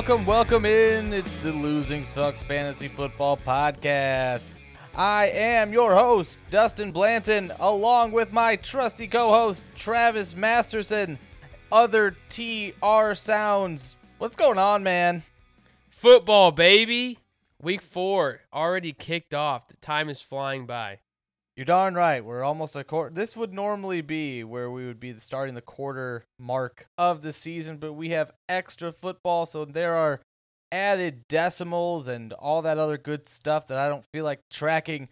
Welcome, welcome, in. It's the Losing Sucks Fantasy Football Podcast. I am your host, Dustin Blanton, along with my trusty co host, Travis Masterson. Other TR sounds. What's going on, man? Football, baby. Week four already kicked off. The time is flying by. You're darn right. We're almost a quarter. This would normally be where we would be starting the quarter mark of the season, but we have extra football, so there are added decimals and all that other good stuff that I don't feel like tracking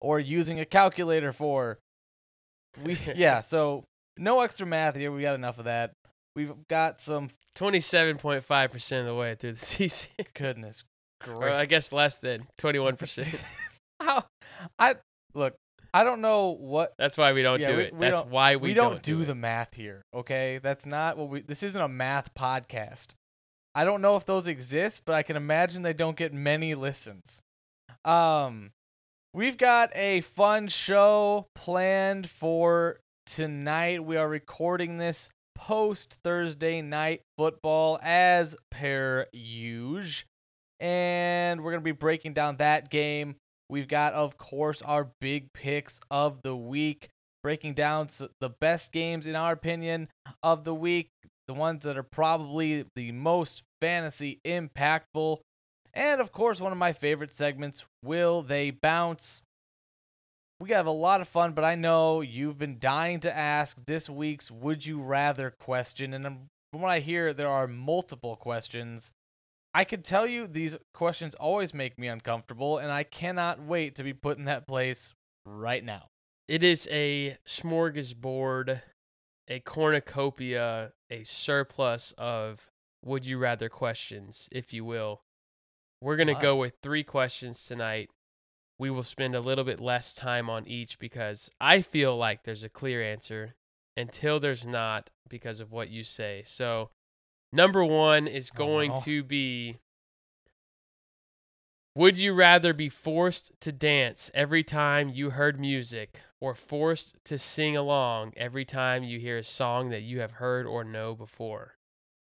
or using a calculator for. We yeah, so no extra math here. We got enough of that. We've got some 27.5% of the way through the season. goodness or. I guess less than 21%. How I look. I don't know what That's why we don't Yeah, do we- it. we That's don't- why we, we, don't, do, it. the math here, okay? That's not what we this isn't a math podcast. I don't know if those exist, but I can imagine they don't get many listens. Um we've got a fun show planned for tonight. We are recording this post Thursday night football as per usual. And we're going to be breaking down that game. We've got, of course, our big picks of the week, breaking down the best games, in our opinion, of the week, the ones that are probably the most fantasy impactful. And, of course, one of my favorite segments, Will They Bounce? We have a lot of fun, but I know you've been dying to ask this week's Would You Rather question. And um, from what I hear, there are multiple questions. I could tell you these questions always make me uncomfortable, and I cannot wait to be put in that place right now. It is a smorgasbord, a cornucopia, a surplus of would you rather questions, if you will. We're going to go with three questions tonight. We will spend a little bit less time on each because I feel like there's a clear answer until there's not because of what you say. So, number one is Oh, going no. to be Would you rather be forced to dance every time you heard music or forced to sing along every time you hear a song that you have heard or know before?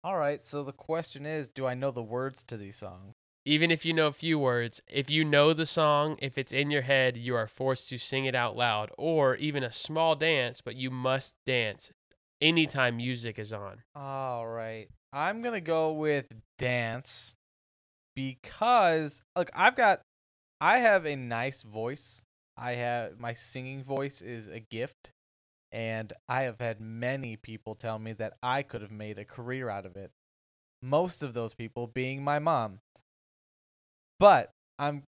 All right, so the question is Do I know the words to these songs? Even if you know a few words, if you know the song, if it's in your head, you are forced to sing it out loud or even a small dance, but you must dance anytime music is on. All right, I'm going to go with dance because, look, I've got, I have a nice voice. I have, my singing voice is a gift. And I have had many people tell me that I could have made a career out of it. Most of those people being my mom. But I'm.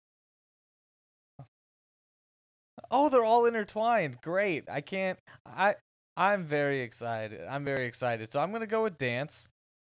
Oh, they're all intertwined. Great. I can't. I. I'm very excited. I'm very excited. So I'm gonna go with dance.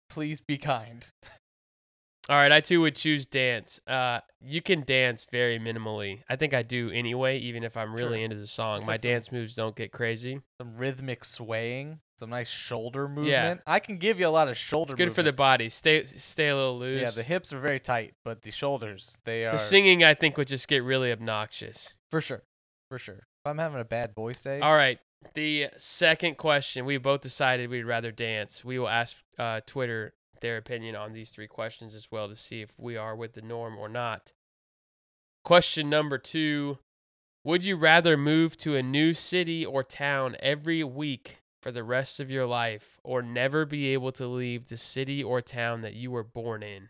Please be kind. All right, I too would choose dance. Uh, you can dance very minimally. I think I do anyway, even if I'm really Sure. into the song. My some- dance moves don't get crazy. Some rhythmic swaying. Some nice shoulder movement. Yeah. I can give you a lot of shoulder. It's good for the body. Stay stay a little loose. Yeah, the hips are very tight, but the shoulders they are The singing, I think, would just get really obnoxious. for sure, for sure. If I'm having a bad voice day, All right. The second question, we both decided we'd rather dance. We will ask uh, Twitter their opinion on these three questions as well to see if we are with the norm or not. Question number two Would you rather move to a new city or town every week for the rest of your life or never be able to leave the city or town that you were born in?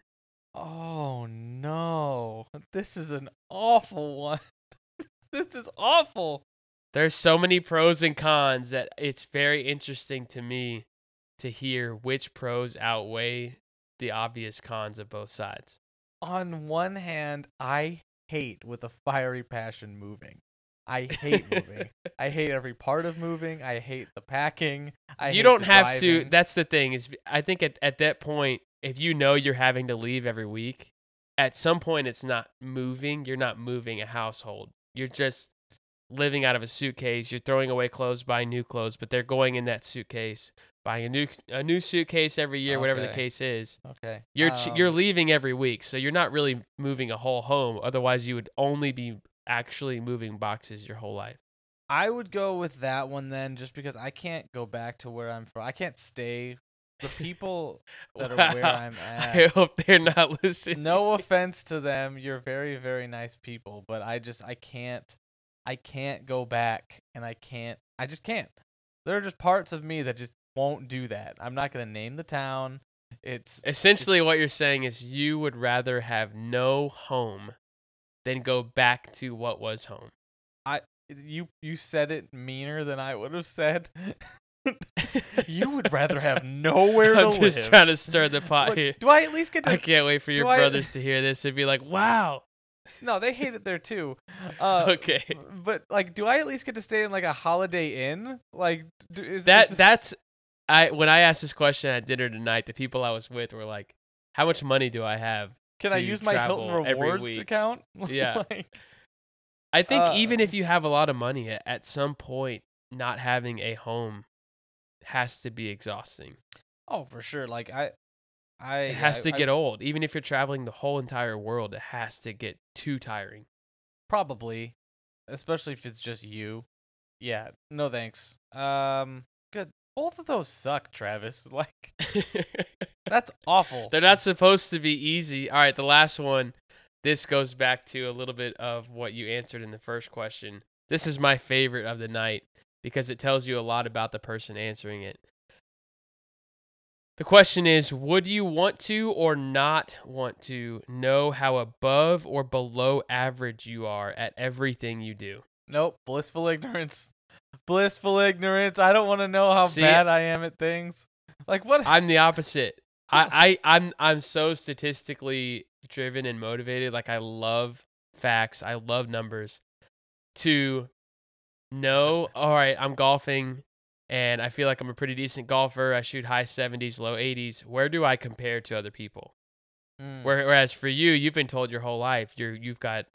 Oh no. This is an awful one. this is awful. There's so many pros and cons that it's very interesting to me to hear which pros outweigh the obvious cons of both sides. On one hand, I hate with a fiery passion moving. I hate moving. I hate every part of moving. I hate the packing. I you don't have to that's the thing is I think at, at that point if you know you're having to leave every week, at some point it's not moving, you're not moving a household. You're just living out of a suitcase, you're throwing away clothes, buying new clothes, but they're going in that suitcase, buying a new a new suitcase every year, whatever the case is. Okay. You're ch- you're um, leaving every week, so you're not really moving a whole home. Otherwise, you would only be actually moving boxes your whole life. I would go with that one then, just because I can't go back to where I'm from. I can't stay the people that are where I'm at. I hope they're not listening. No offense to them, you're very very nice people, but I just I can't I can't go back and I can't I just can't. There are just parts of me that just won't do that. I'm not going to name the town. It's Essentially, what you're saying is you would rather have no home than go back to what was home. I you you said it meaner than I would have said. you would rather have nowhere to live. I'm just trying to stir the pot Look, here. do I at least get to I can't wait for your do I- brothers to hear this and be like, "Wow, No, they hate it there too. Uh, okay." But like, do I at least get to stay in like a Holiday Inn? Like, do, is That is, that's I when I asked this question at dinner tonight, the people I was with were like, "How much money do I have?" can I use my Hilton Rewards account? Yeah. Like, I think Uh, even if you have a lot of money, at, at some point, not having a home has to be exhausting. oh, for sure. Like I, I It has I- to I- get old. Even if you're traveling the whole entire world, it has to get too tiring. probably, especially if it's just you. Yeah. No thanks. Um. Good. Both of those suck, Travis. Like that's awful. They're not supposed to be easy. All right, the last one. This goes back to a little bit of what you answered in the first question. This is my favorite of the night because it tells you a lot about the person answering it. The question is Would you want to or not want to know how above or below average you are at everything you do? Nope. Blissful ignorance. Blissful ignorance. I don't want to know how See- bad I am at things. Like what? I'm the opposite. I, I I'm I'm so statistically driven and motivated. Like I love facts. I love numbers. To know, all right, I'm golfing and I feel like I'm a pretty decent golfer. I shoot high 70s, low 80s. Where do I compare to other people? Mm, Whereas for you, you've been told your whole life you're you've got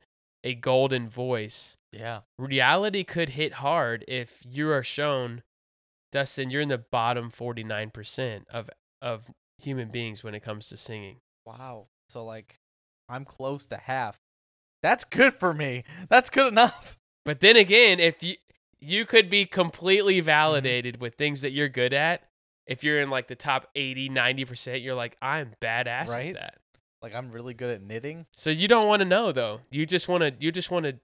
a golden voice. yeah. Reality could hit hard if you are shown, Dustin, you're in the bottom 49% of of human beings when it comes to singing. Wow. So like, I'm close to half. That's good for me. That's good enough. But then again, if you you could be Mm-hmm. completely validated with things that you're good at, if you're in like the top 80, 90%, you're like, I'm badass Right? at that. Like I'm really good at knitting. So you don't want to know though. You just want to you just want to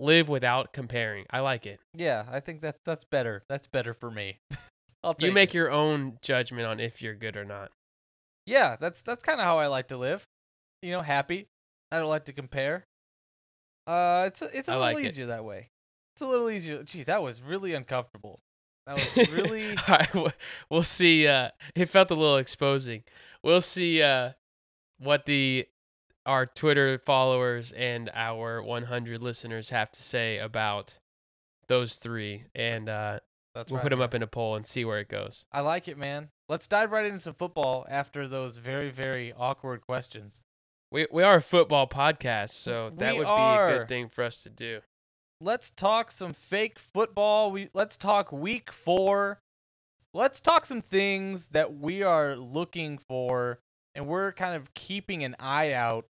live without comparing. I like it. Yeah, I think that's that's better. That's better for me. I'll take You make it. your own judgment on if you're good or not. Yeah, that's that's kind of how I like to live. You know, happy. I don't like to compare. Uh, it's a, it's a I little like it. easier that way. It's a little easier. Gee, that was really uncomfortable. That was really. All right, we'll see. Uh, it felt a little exposing. We'll see uh, what the our Twitter followers and our 100 listeners have to say about those three, and uh, that's we'll right, put them man. up in a poll and see where it goes. I like it, man. Let's dive right into some football after those very very awkward questions. We we are a football podcast, so that We would be a good thing for us to do. Let's talk some fake football. We let's talk week 4. Let's talk some things that we are looking for and we're kind of keeping an eye out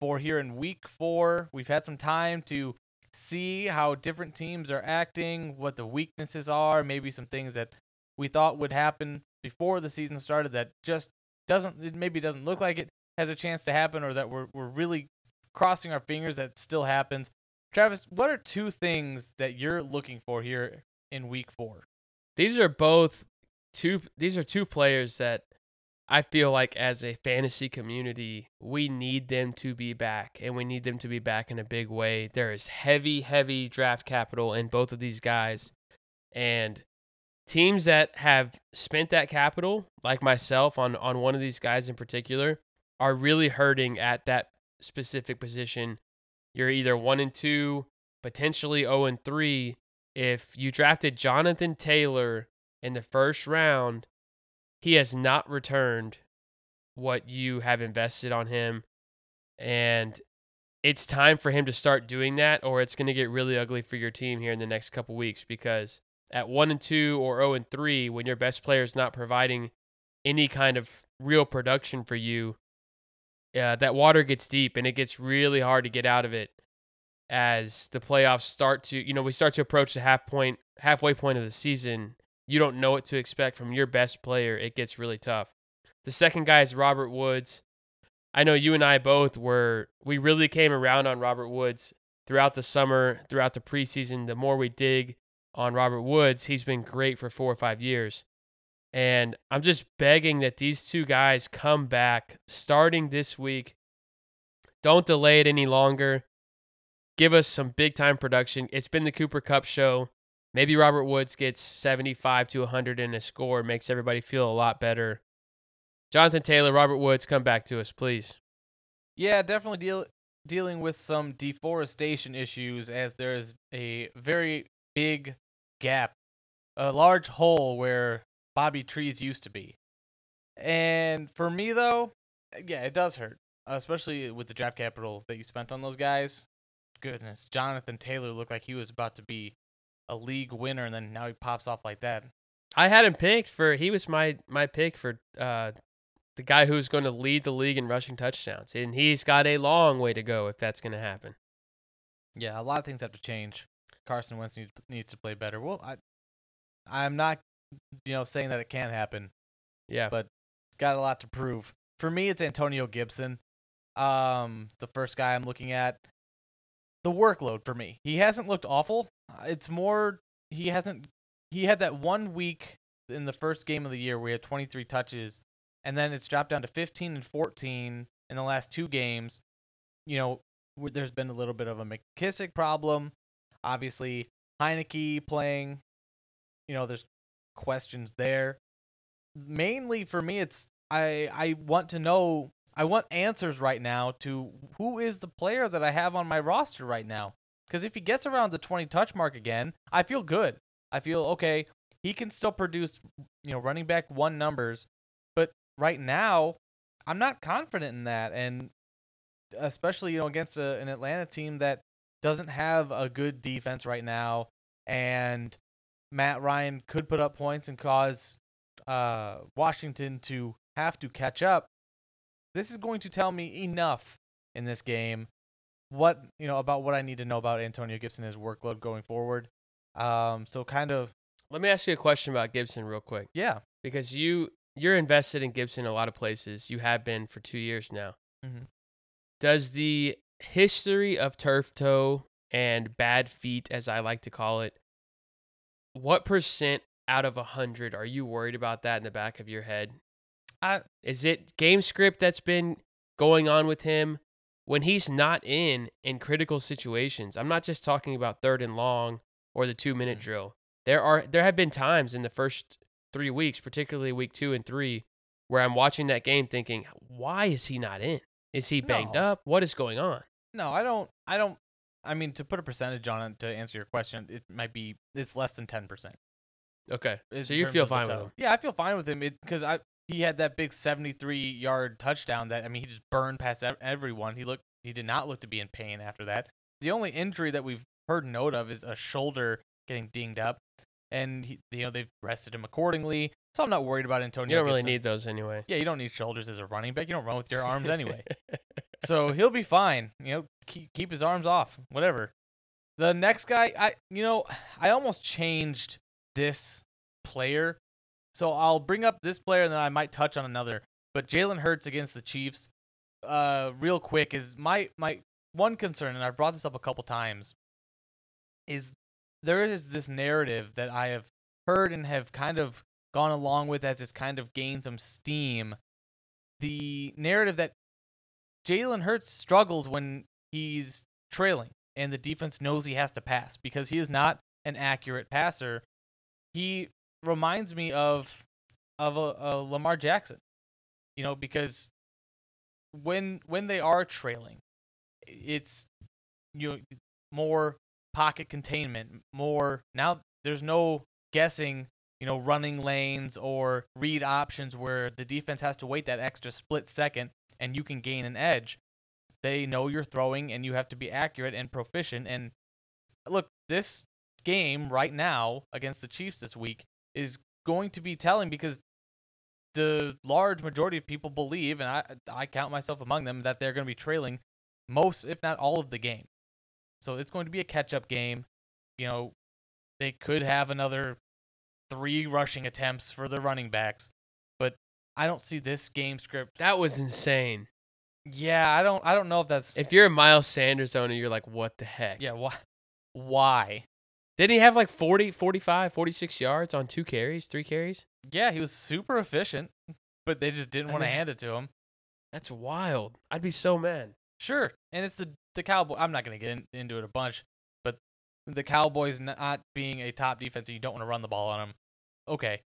for here in week 4. We've had some time to see how different teams are acting, what the weaknesses are, maybe some things that we thought would happen before the season started that just doesn't it maybe doesn't look like it has a chance to happen or that we're we're really crossing our fingers that still happens. Travis, what are two things that you're looking for here in week 4? These are both two. These are two players that I feel like, as a fantasy community, we need them to be back, and we need them to be back in a big way. There is heavy, heavy draft capital in both of these guys, and teams that have spent that capital, like myself on on one of these guys in particular, are really hurting at that specific position. You're either one and two, potentially zero and three. If you drafted Jonathan Taylor in the first round, he has not returned what you have invested on him, and it's time for him to start doing that, or it's going to get really ugly for your team here in the next couple weeks. Because at one and two or zero and three, when your best player is not providing any kind of real production for you, uh, that water gets deep and it gets really hard to get out of it as the playoffs start to you know we start to approach the half point halfway point of the season you don't know what to expect from your best player, it gets really tough. The second guy is Robert Woods. I know you and I both were, we really came around on Robert Woods throughout the summer, throughout the preseason. The more we dig on Robert Woods, he's been great for four or five years. And I'm just begging that these two guys come back starting this week. Don't delay it any longer. Give us some big time production. It's been the Cooper Kupp show. Maybe Robert Woods gets 75 to 100 in a score, makes everybody feel a lot better. Jonathan Taylor, Robert Woods, come back to us, please. Yeah, definitely deal dealing with some deforestation issues as there is a very big gap, a large hole where Bobby Trees used to be. And for me though, yeah, it does hurt, especially with the draft capital that you spent on those guys. Goodness, Jonathan Taylor looked like he was about to be a league winner, and then now he pops off like that. I had him picked for he was my my pick for uh the guy who's going to lead the league in rushing touchdowns, and he's got a long way to go if that's going to happen. Yeah, a lot of things have to change. Carson Wentz needs, needs to play better. Well, I, I'm not, you know, saying that it can't happen. Yeah, but got a lot to prove. For me, it's Antonio Gibson. Um, the first guy I'm looking at. The workload for me. He hasn't looked awful. It's more he hasn't. He had that one week in the first game of the year where he had 23 touches and then it's dropped down to 15 and 14 in the last two games. You know, there's been a little bit of a McKissic problem. Obviously, Heinicke playing. You know, there's questions there. Mainly for me, it's I I want to know. I want answers right now to who is the player that I have on my roster right now. Because if he gets around the 20 touch mark again, I feel good. I feel okay. He can still produce, you know, running back one numbers but right now, I'm not confident in that, and especially you know against a, an Atlanta team that doesn't have a good defense right now, and Matt Ryan could put up points and cause uh, Washington to have to catch up. This is going to tell me enough in this game. What you know about what I need to know about Antonio Gibson, his workload going forward. Um, so kind of. Let me ask you a question about Gibson real quick. Yeah. Because you you're invested in Gibson a lot of places. You have been for two years now. Mm-hmm. Does the history of turf toe and bad feet, as I like to call it, what percent out of a hundred are you worried about that in the back of your head? I, Is it game script that's been going on with him when he's not in in critical situations? I'm not just talking about third and long or the two minute Mhm. drill. There are there have been times in the first three weeks, particularly week two and three, where I'm watching that game thinking, why is he not in? Is he banged No. up? What is going on? No, I don't. I don't. I mean, to put a percentage on it to answer your question, it might be it's less than ten percent. Okay, so you feel fine with him. Yeah, I feel fine with him because I he had that big seventy-three yard touchdown that I mean he just burned past everyone. He looked he did not look to be in pain after that. The only injury that we've heard note of is a shoulder getting dinged up, and he, you know they've rested him accordingly. So I'm not worried about Antonio. You don't really Gibson. need those anyway. Yeah, you don't need shoulders as a running back. You don't run with your arms anyway. so he'll be fine. You know, keep keep his arms off, whatever. The next guy, I you know, I almost changed this player, so I'll bring up this player and then I might touch on another. But Jalen Hurts against the Chiefs, uh, real quick is my my one concern, and I've brought this up a couple times, is there is this narrative that I have heard and have kind of gone along with as it's kind of gained some steam. The narrative that Jalen Hurts struggles when he's trailing and the defense knows he has to pass because he is not an accurate passer. He reminds me of of a, a Lamar Jackson, you know, because when when they are trailing, it's you know more pocket containment, more now there's no guessing, you know, running lanes or read options where the defense has to wait that extra split second and you can gain an edge. They know you're throwing and you have to be accurate and proficient. And look, this game right now against the Chiefs this week is going to be telling because the large majority of people believe, and I I count myself among them, that they're going to be trailing most, if not all, of the game. So it's going to be a catch-up game. You know, they could have another three rushing attempts for the running backs. But I don't see this game script. That was insane. Yeah, I don't I don't know if that's If you're a Miles Sanders owner, you're like, what the heck? yeah, why why? Didn't he have like 40, 45, 46 yards on two carries, three carries? Yeah, he was super efficient, but they just didn't I want to hand it to him. That's wild. I'd be so mad. Sure, and it's the the Cowboy. I'm not gonna get in, into it a bunch, but the Cowboys not being a top defense, and you don't want to run the ball on them. Okay,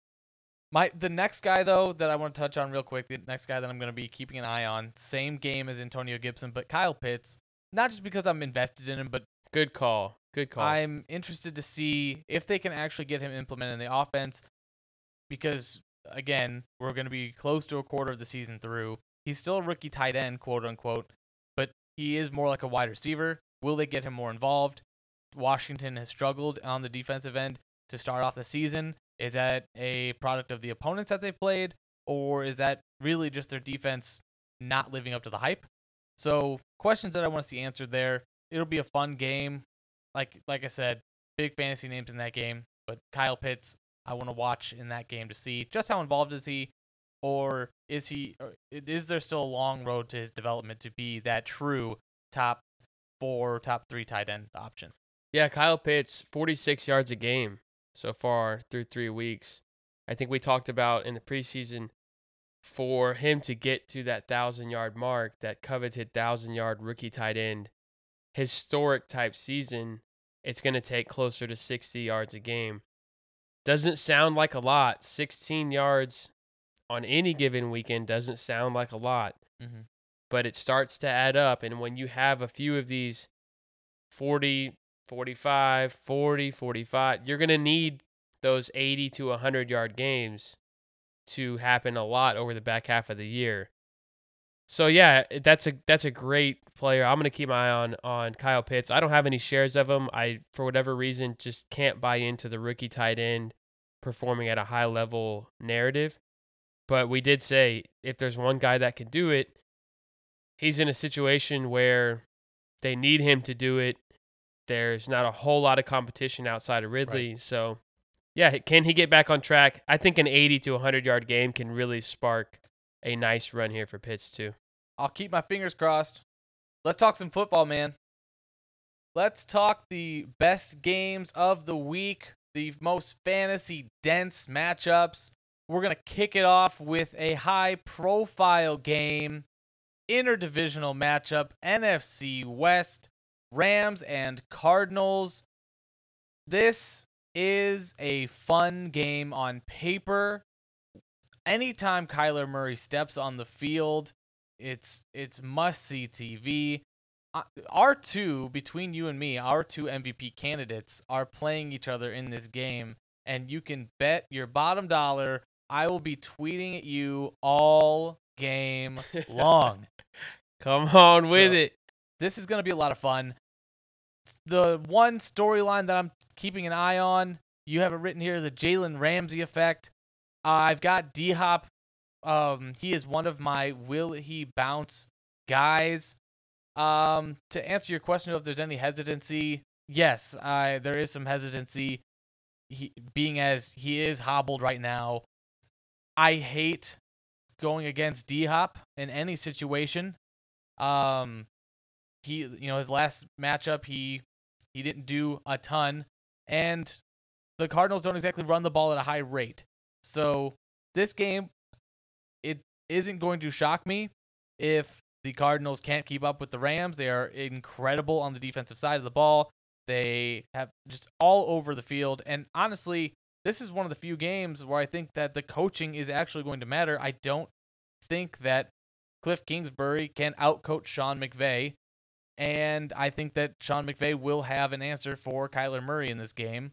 my the next guy though that I want to touch on real quick, the next guy that I'm gonna be keeping an eye on, same game as Antonio Gibson, but Kyle Pitts. Not just because I'm invested in him, but Good call. Good call. I'm interested to see if they can actually get him implemented in the offense because again, we're going to be close to a quarter of the season through. He's still a rookie tight end, quote unquote, but he is more like a wide receiver. Will they get him more involved? Washington has struggled on the defensive end to start off the season. Is that a product of the opponents that they've played, or is that really just their defense not living up to the hype? So, questions that I want to see answered there. It'll be a fun game. Like like I said, big fantasy names in that game, but Kyle Pitts, I want to watch in that game to see just how involved is he, or is he? Or is there still a long road to his development to be that true top four, top three tight end option? yeah, Kyle Pitts, 46 yards a game so far through three weeks. I think we talked about in the preseason for him to get to that thousand yard mark, that coveted thousand yard rookie tight end, historic type season, it's going to take closer to 60 yards a game. Doesn't sound like a lot. 16 yards on any given weekend doesn't sound like a lot, Mm-hmm. but it starts to add up. And when you have a few of these 40, 45, 40, 45, you're going to need those 80 to 100 yard games to happen a lot over the back half of the year. So yeah, that's a that's a great player. I'm gonna keep my eye on on Kyle Pitts. I don't have any shares of him. I for whatever reason just can't buy into the rookie tight end performing at a high level narrative. But we did say if there's one guy that can do it, he's in a situation where they need him to do it. There's not a whole lot of competition outside of Ridley, so yeah, can he get back on track? I think an 80 to 100 yard game can really spark a nice run here for Pitts too. I'll keep my fingers crossed. Let's talk some football, man. Let's talk the best games of the week, the most fantasy dense matchups. We're going to kick it off with a high profile game, interdivisional matchup, NFC West, Rams and Cardinals. This is a fun game on paper. Anytime Kyler Murray steps on the field, it's it's must see TV. Our two between you and me, our two MVP candidates are playing each other in this game, and you can bet your bottom dollar I will be tweeting at you all game long. Come on with So- it. This is going to be a lot of fun. The one storyline that I'm keeping an eye on, you have it written here, the Jalen Ramsey effect. Uh, I've got D Hop. Um, he is one of my will he bounce guys. Um, to answer your question of if there's any hesitancy, yes, I there is some hesitancy. He being as he is hobbled right now. I hate going against D Hop in any situation. Um, he you know his last matchup he he didn't do a ton and the Cardinals don't exactly run the ball at a high rate. So this game it isn't going to shock me if the Cardinals can't keep up with the Rams. They are incredible on the defensive side of the ball. They have just all over the field and honestly, this is one of the few games where I think that the coaching is actually going to matter. I don't think that Cliff Kingsbury can outcoach Sean McVay. And I think that Sean McVay will have an answer for Kyler Murray in this game.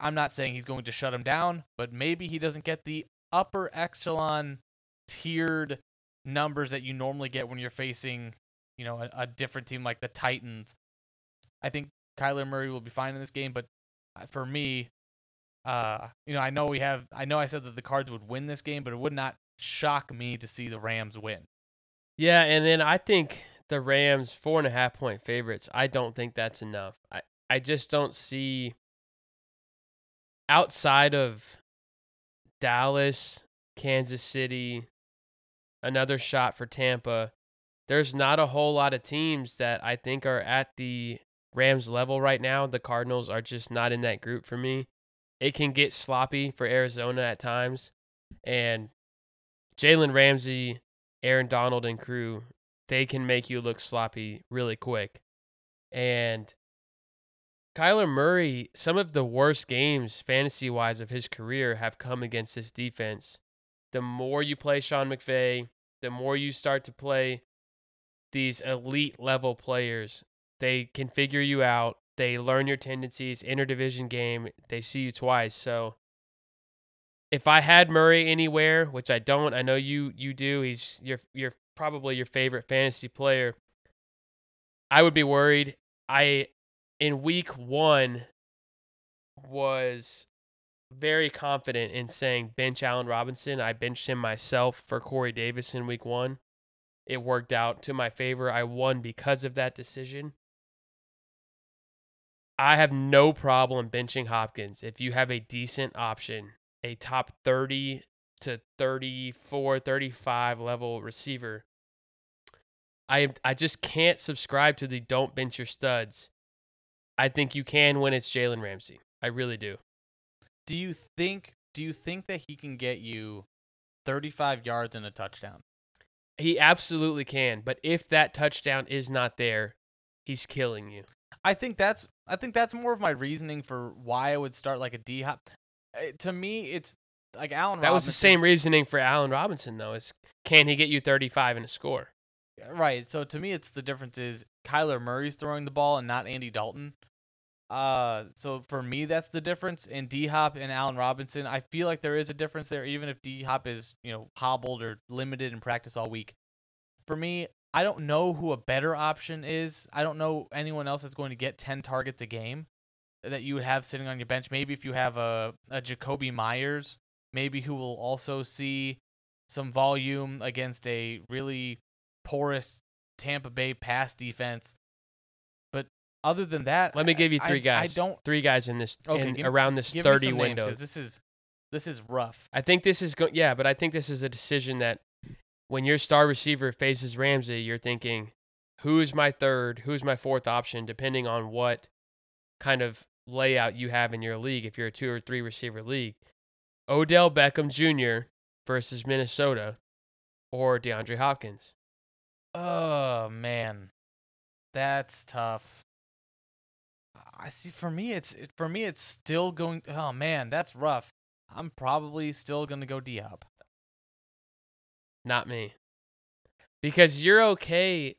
I'm not saying he's going to shut him down, but maybe he doesn't get the upper echelon tiered numbers that you normally get when you're facing, you know, a, a different team like the Titans. I think Kyler Murray will be fine in this game, but uh, for me, uh, you know, I know we have, I know I said that the Cards would win this game, but it would not shock me to see the Rams win. Yeah, and then I think the Rams four and a half point favorites. I don't think that's enough. I I just don't see outside of Dallas, Kansas City, another shot for Tampa. There's not a whole lot of teams that I think are at the Rams level right now. The Cardinals are just not in that group for me. It can get sloppy for Arizona at times. And Jalen Ramsey, Aaron Donald, and crew, they can make you look sloppy really quick. And Kyler Murray, some of the worst games fantasy wise of his career have come against this defense. The more you play Sean McVay, the more you start to play these elite level players, they can figure you out. They learn your tendencies, interdivision game. They see you twice. So if I had Murray anywhere, which I don't, I know you you do. He's your you're probably your favorite fantasy player. I would be worried. I in week 1 was very confident in saying bench Allen Robinson. I benched him myself for Corey Davis in week 1. It worked out to my favor. I won because of that decision. I have no problem benching Hopkins if you have a decent option, a top 30 to 34, 35 level receiver. I I just can't subscribe to the don't bench your studs. I think you can when it's Jalen Ramsey. I really do. Do you think do you think that he can get you 35 yards and a touchdown? He absolutely can, but if that touchdown is not there, he's killing you. I think that's I think that's more of my reasoning for why I would start like a D hop. Uh, to me, it's like Allen. That was the same reasoning for Allen Robinson though. Is can he get you 35 and a score? Right. So to me, it's the difference is Kyler Murray's throwing the ball and not Andy Dalton. Uh, so for me, that's the difference in D Hop and Allen Robinson. I feel like there is a difference there, even if D Hop is you know hobbled or limited in practice all week. For me, I don't know who a better option is. I don't know anyone else that's going to get ten targets a game that you would have sitting on your bench. Maybe if you have a a Jakobi Meyers, maybe who will also see some volume against a really porous Tampa Bay pass defense. But other than that, Let me give you I- three guys. I don't three guys in this Okay, in, give around this 30 window. names, this is this is rough. I think this is go- yeah, but I think this is a decision that when your star receiver faces Ramsey, you're thinking, who's my third, who's my fourth option, depending on what kind of layout you have in your league. If you're a two or three receiver league, Odell Beckham Jr. versus Minnesota, or DeAndre Hopkins. Oh man, that's tough. I see. For me, it's it, for me, it's still going. Oh man, that's rough. I'm probably still gonna go D Hop. Not me. Because you're okay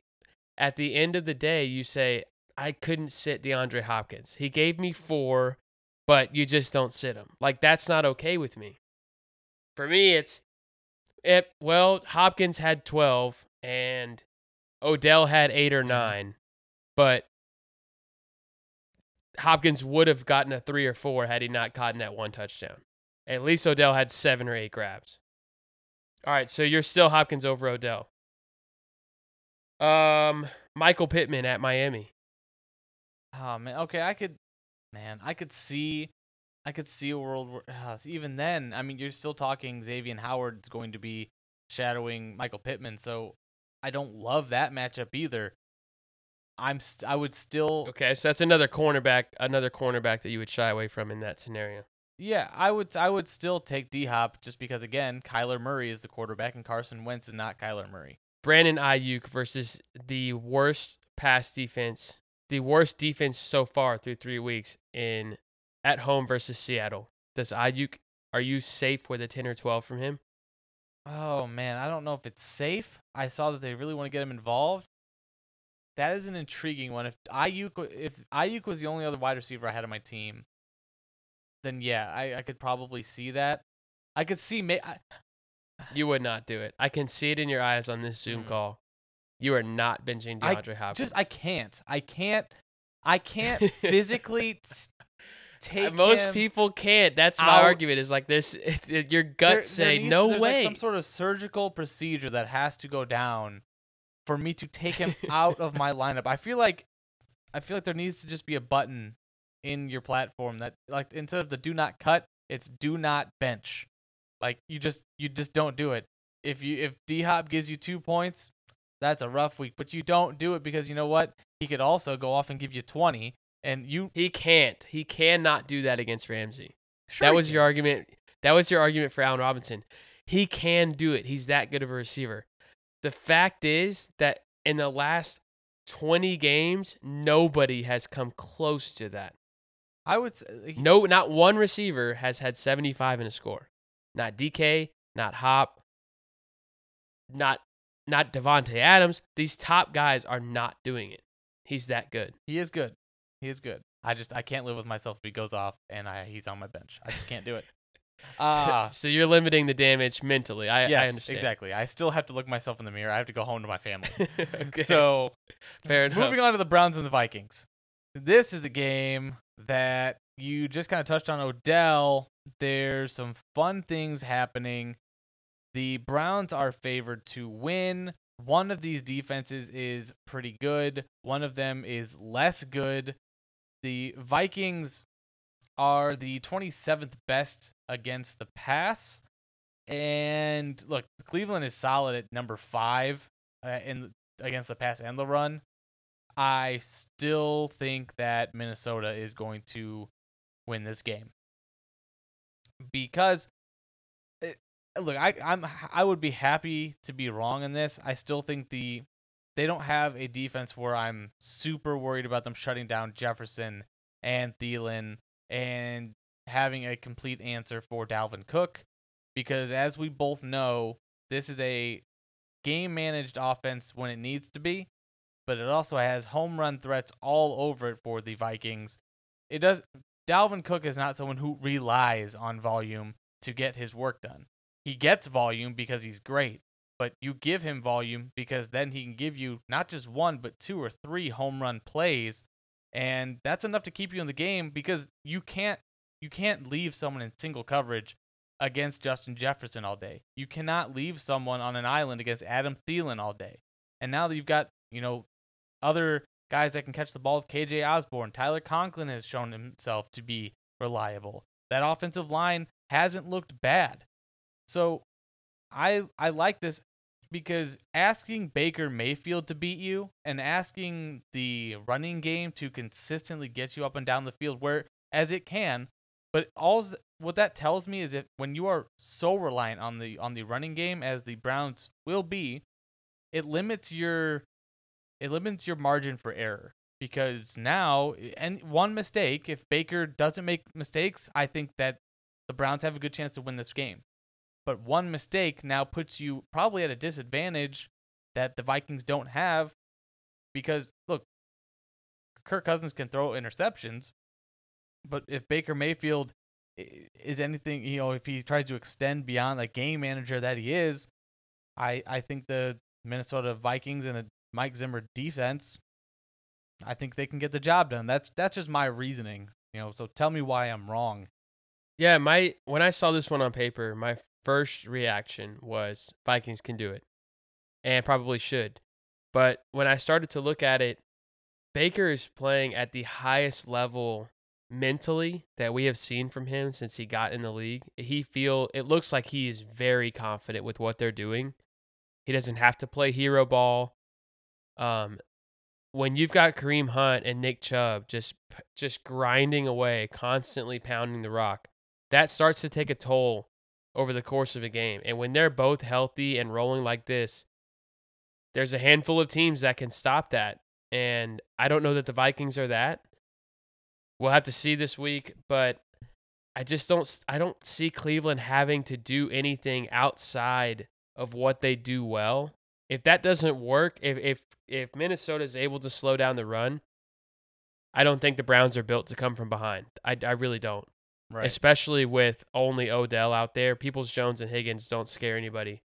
at the end of the day, you say, I couldn't sit DeAndre Hopkins. He gave me four, but you just don't sit him. Like, that's not okay with me. For me, it's, it, well, Hopkins had 12 and Odell had eight or nine, but Hopkins would have gotten a three or four had he not gotten that one touchdown. At least Odell had seven or eight grabs. All right, so you're still Hopkins over Odell. Um, Michael Pittman at Miami. Oh man, okay, I could, man, I could see, I could see a world where uh, even then, I mean, you're still talking Xavier Howard is going to be shadowing Michael Pittman, so I don't love that matchup either. I'm, st- I would still, Okay, so that's another cornerback, another cornerback that you would shy away from in that scenario. yeah, I would, I would still take D Hop just because again, Kyler Murray is the quarterback and Carson Wentz is not Kyler Murray. Brandon Aiyuk versus the worst pass defense, the worst defense so far through three weeks in at home versus Seattle. Does Aiyuk? Are you safe with a ten or twelve from him? Oh man, I don't know if it's safe. I saw that they really want to get him involved. That is an intriguing one. If Aiyuk, if Aiyuk was the only other wide receiver I had on my team, then yeah, I, I could probably see that. I could see. Ma- I, You would not do it. I can see it in your eyes on this Zoom Mm. call. You are not benching I DeAndre Hopkins. just I can't. I can't. I can't physically t- take. Most people can't. That's my out- argument. Is like this. your there- guts there say needs- no way. Like some sort of surgical procedure that has to go down for me to take him out of my lineup. I feel like I feel like there needs to just be a button in your platform that like instead of the do not cut, it's do not bench. Like you just you just don't do it. If you if D Hop gives you two points, that's a rough week. But you don't do it because you know what? He could also go off and give you twenty, and you He can't. He cannot do that against Ramsey. sure that was your argument. That was your argument for Allen Robinson. He can do it. He's that good of a receiver. The fact is that in the last 20 games, nobody has come close to that. I would say like, No, not one receiver has had 75 in a score. Not DK, not Hop, not not Davante Adams. These top guys are not doing it. He's that good. he is good. He is good. I just I can't live with myself if he goes off and I he's on my bench. I just can't do it. Ah, so you're limiting the damage mentally. I, yes, I understand. exactly. I still have to look myself in the mirror. I have to go home to my family. okay. So fair enough. Moving on to the Browns and the Vikings. This is a game that you just kind of touched on Odell. There's some fun things happening. The Browns are favored to win. One of these defenses is pretty good, one of them is less good. The Vikings are the 27th best against the pass. And look, Cleveland is solid at number five uh, in against the pass and the run. I still think that Minnesota is going to win this game because look, I I'm I would be happy to be wrong in this. I still think the they don't have a defense where I'm super worried about them shutting down Jefferson and Thielen and having a complete answer for Dalvin Cook because as we both know, this is a game managed offense when it needs to be, but it also has home run threats all over it for the Vikings. It does Dalvin Cook is not someone who relies on volume to get his work done. He gets volume because he's great, but you give him volume because then he can give you not just one but two or three home run plays and that's enough to keep you in the game because you can't you can't leave someone in single coverage against Justin Jefferson all day. You cannot leave someone on an island against Adam Thielen all day. And now that you've got, you know, other guys that can catch the ball with KJ Osborn, Tyler Conklin has shown himself to be reliable. That offensive line hasn't looked bad. So I I like this because asking Baker Mayfield to beat you and asking the running game to consistently get you up and down the field where as it can, but all what that tells me is that when you are so reliant on the on the running game as the Browns will be, it limits your it limits your margin for error because now and one mistake if Baker doesn't make mistakes, I think that the Browns have a good chance to win this game. But one mistake now puts you probably at a disadvantage that the Vikings don't have because look, Kirk Cousins can throw interceptions, but if Baker Mayfield is anything, you know, if he tries to extend beyond the game manager that he is, I I think the Minnesota Vikings and a Mike Zimmer defense, I think they can get the job done. That's that's just my reasoning, you know. So tell me why I'm wrong. Yeah, my when I saw this one on paper, my first reaction was Vikings can do it, and probably should. But when I started to look at it, Baker is playing at the highest level mentally that we have seen from him since he got in the league. He feel it looks like he is very confident with what they're doing. He doesn't have to play hero ball. Um, when you've got Kareem Hunt and Nick Chubb just just grinding away, constantly pounding the rock, that starts to take a toll over the course of a game. And when they're both healthy and rolling like this, there's a handful of teams that can stop that. And I don't know that the Vikings are that. We'll have to see this week, but I just don't I don't see Cleveland having to do anything outside of what they do well. If that doesn't work, if if if Minnesota is able to slow down the run, I don't think the Browns are built to come from behind. I, I really don't Right. especially with only Odell out there. Peoples Jones and Higgins don't scare anybody.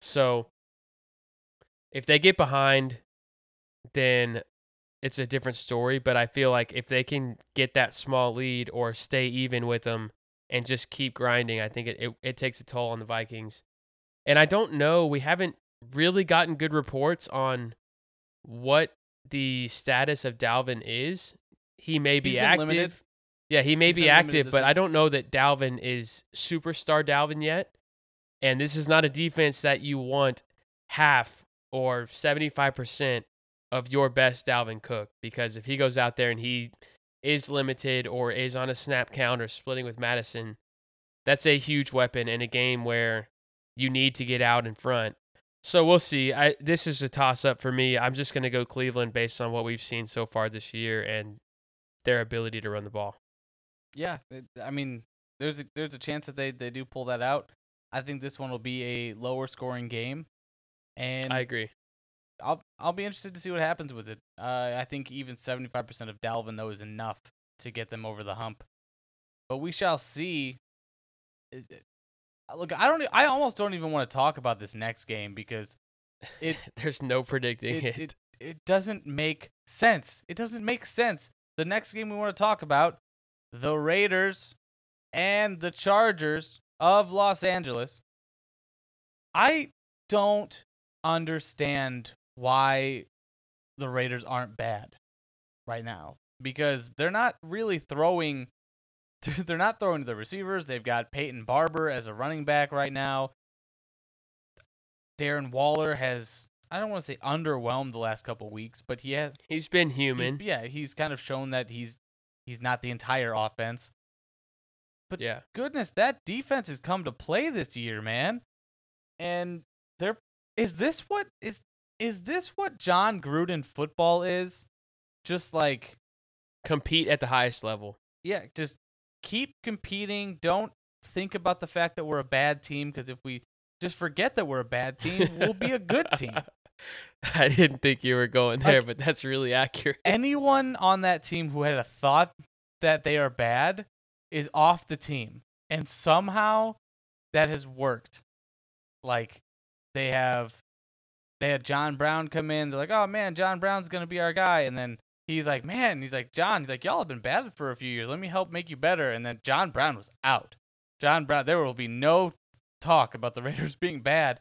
So if they get behind, then it's a different story. But I feel like if they can get that small lead or stay even with them and just keep grinding, I think it, it, it takes a toll on the Vikings. And I don't know, we haven't really gotten good reports on what the status of Dalvin is. He may be active. limited. Yeah, he may He's be active, but I don't know that Dalvin is superstar Dalvin yet. And this is not a defense that you want half or 75% of your best Dalvin Cook because if he goes out there and he is limited or is on a snap count or splitting with Mattison, that's a huge weapon in a game where you need to get out in front. So we'll see. I this is a toss up for me. I'm just going to go Cleveland based on what we've seen so far this year and their ability to run the ball. Yeah, it, I mean, there's a there's a chance that they they do pull that out. I think this one will be a lower scoring game, and I agree. I'll I'll be interested to see what happens with it. Uh, I think even 75% of Dalvin though is enough to get them over the hump, but we shall see. It- Look, I don't. I almost don't even want to talk about this next game because It- There's no predicting it, it. it it doesn't make sense. It doesn't make sense. The next game we want to talk about, the Raiders and the Chargers of Los Angeles. I don't understand why the Raiders aren't bad right now because they're not really throwing they're not throwing to the receivers. They've got Peyton Barber as a running back right now. Darren Waller has I don't want to say underwhelmed the last couple weeks, but he has He's been he's- human. yeah, he's kind of shown that he's he's not the entire offense. But yeah. goodness, that defense has come to play this year, man. And there is this what is is this what Jon Gruden football is? Just like Compete at the highest level. yeah, just keep competing. Don't think about the fact that we're a bad team because if we just forget that we're a bad team, we'll be a good team. I didn't think you were going there, Like- but that's really accurate. Anyone on that team who had a thought that they are bad is off the team. And somehow that has worked. Like they have they had John Brown come in. They're like, "Oh man, John Brown's going to be our guy." And then he's like, "Man, he's like, "John, he's like, y'all have been bad for a few years. Let me help make you better." And then John Brown was out. John Brown, there will be no talk about the Raiders being bad.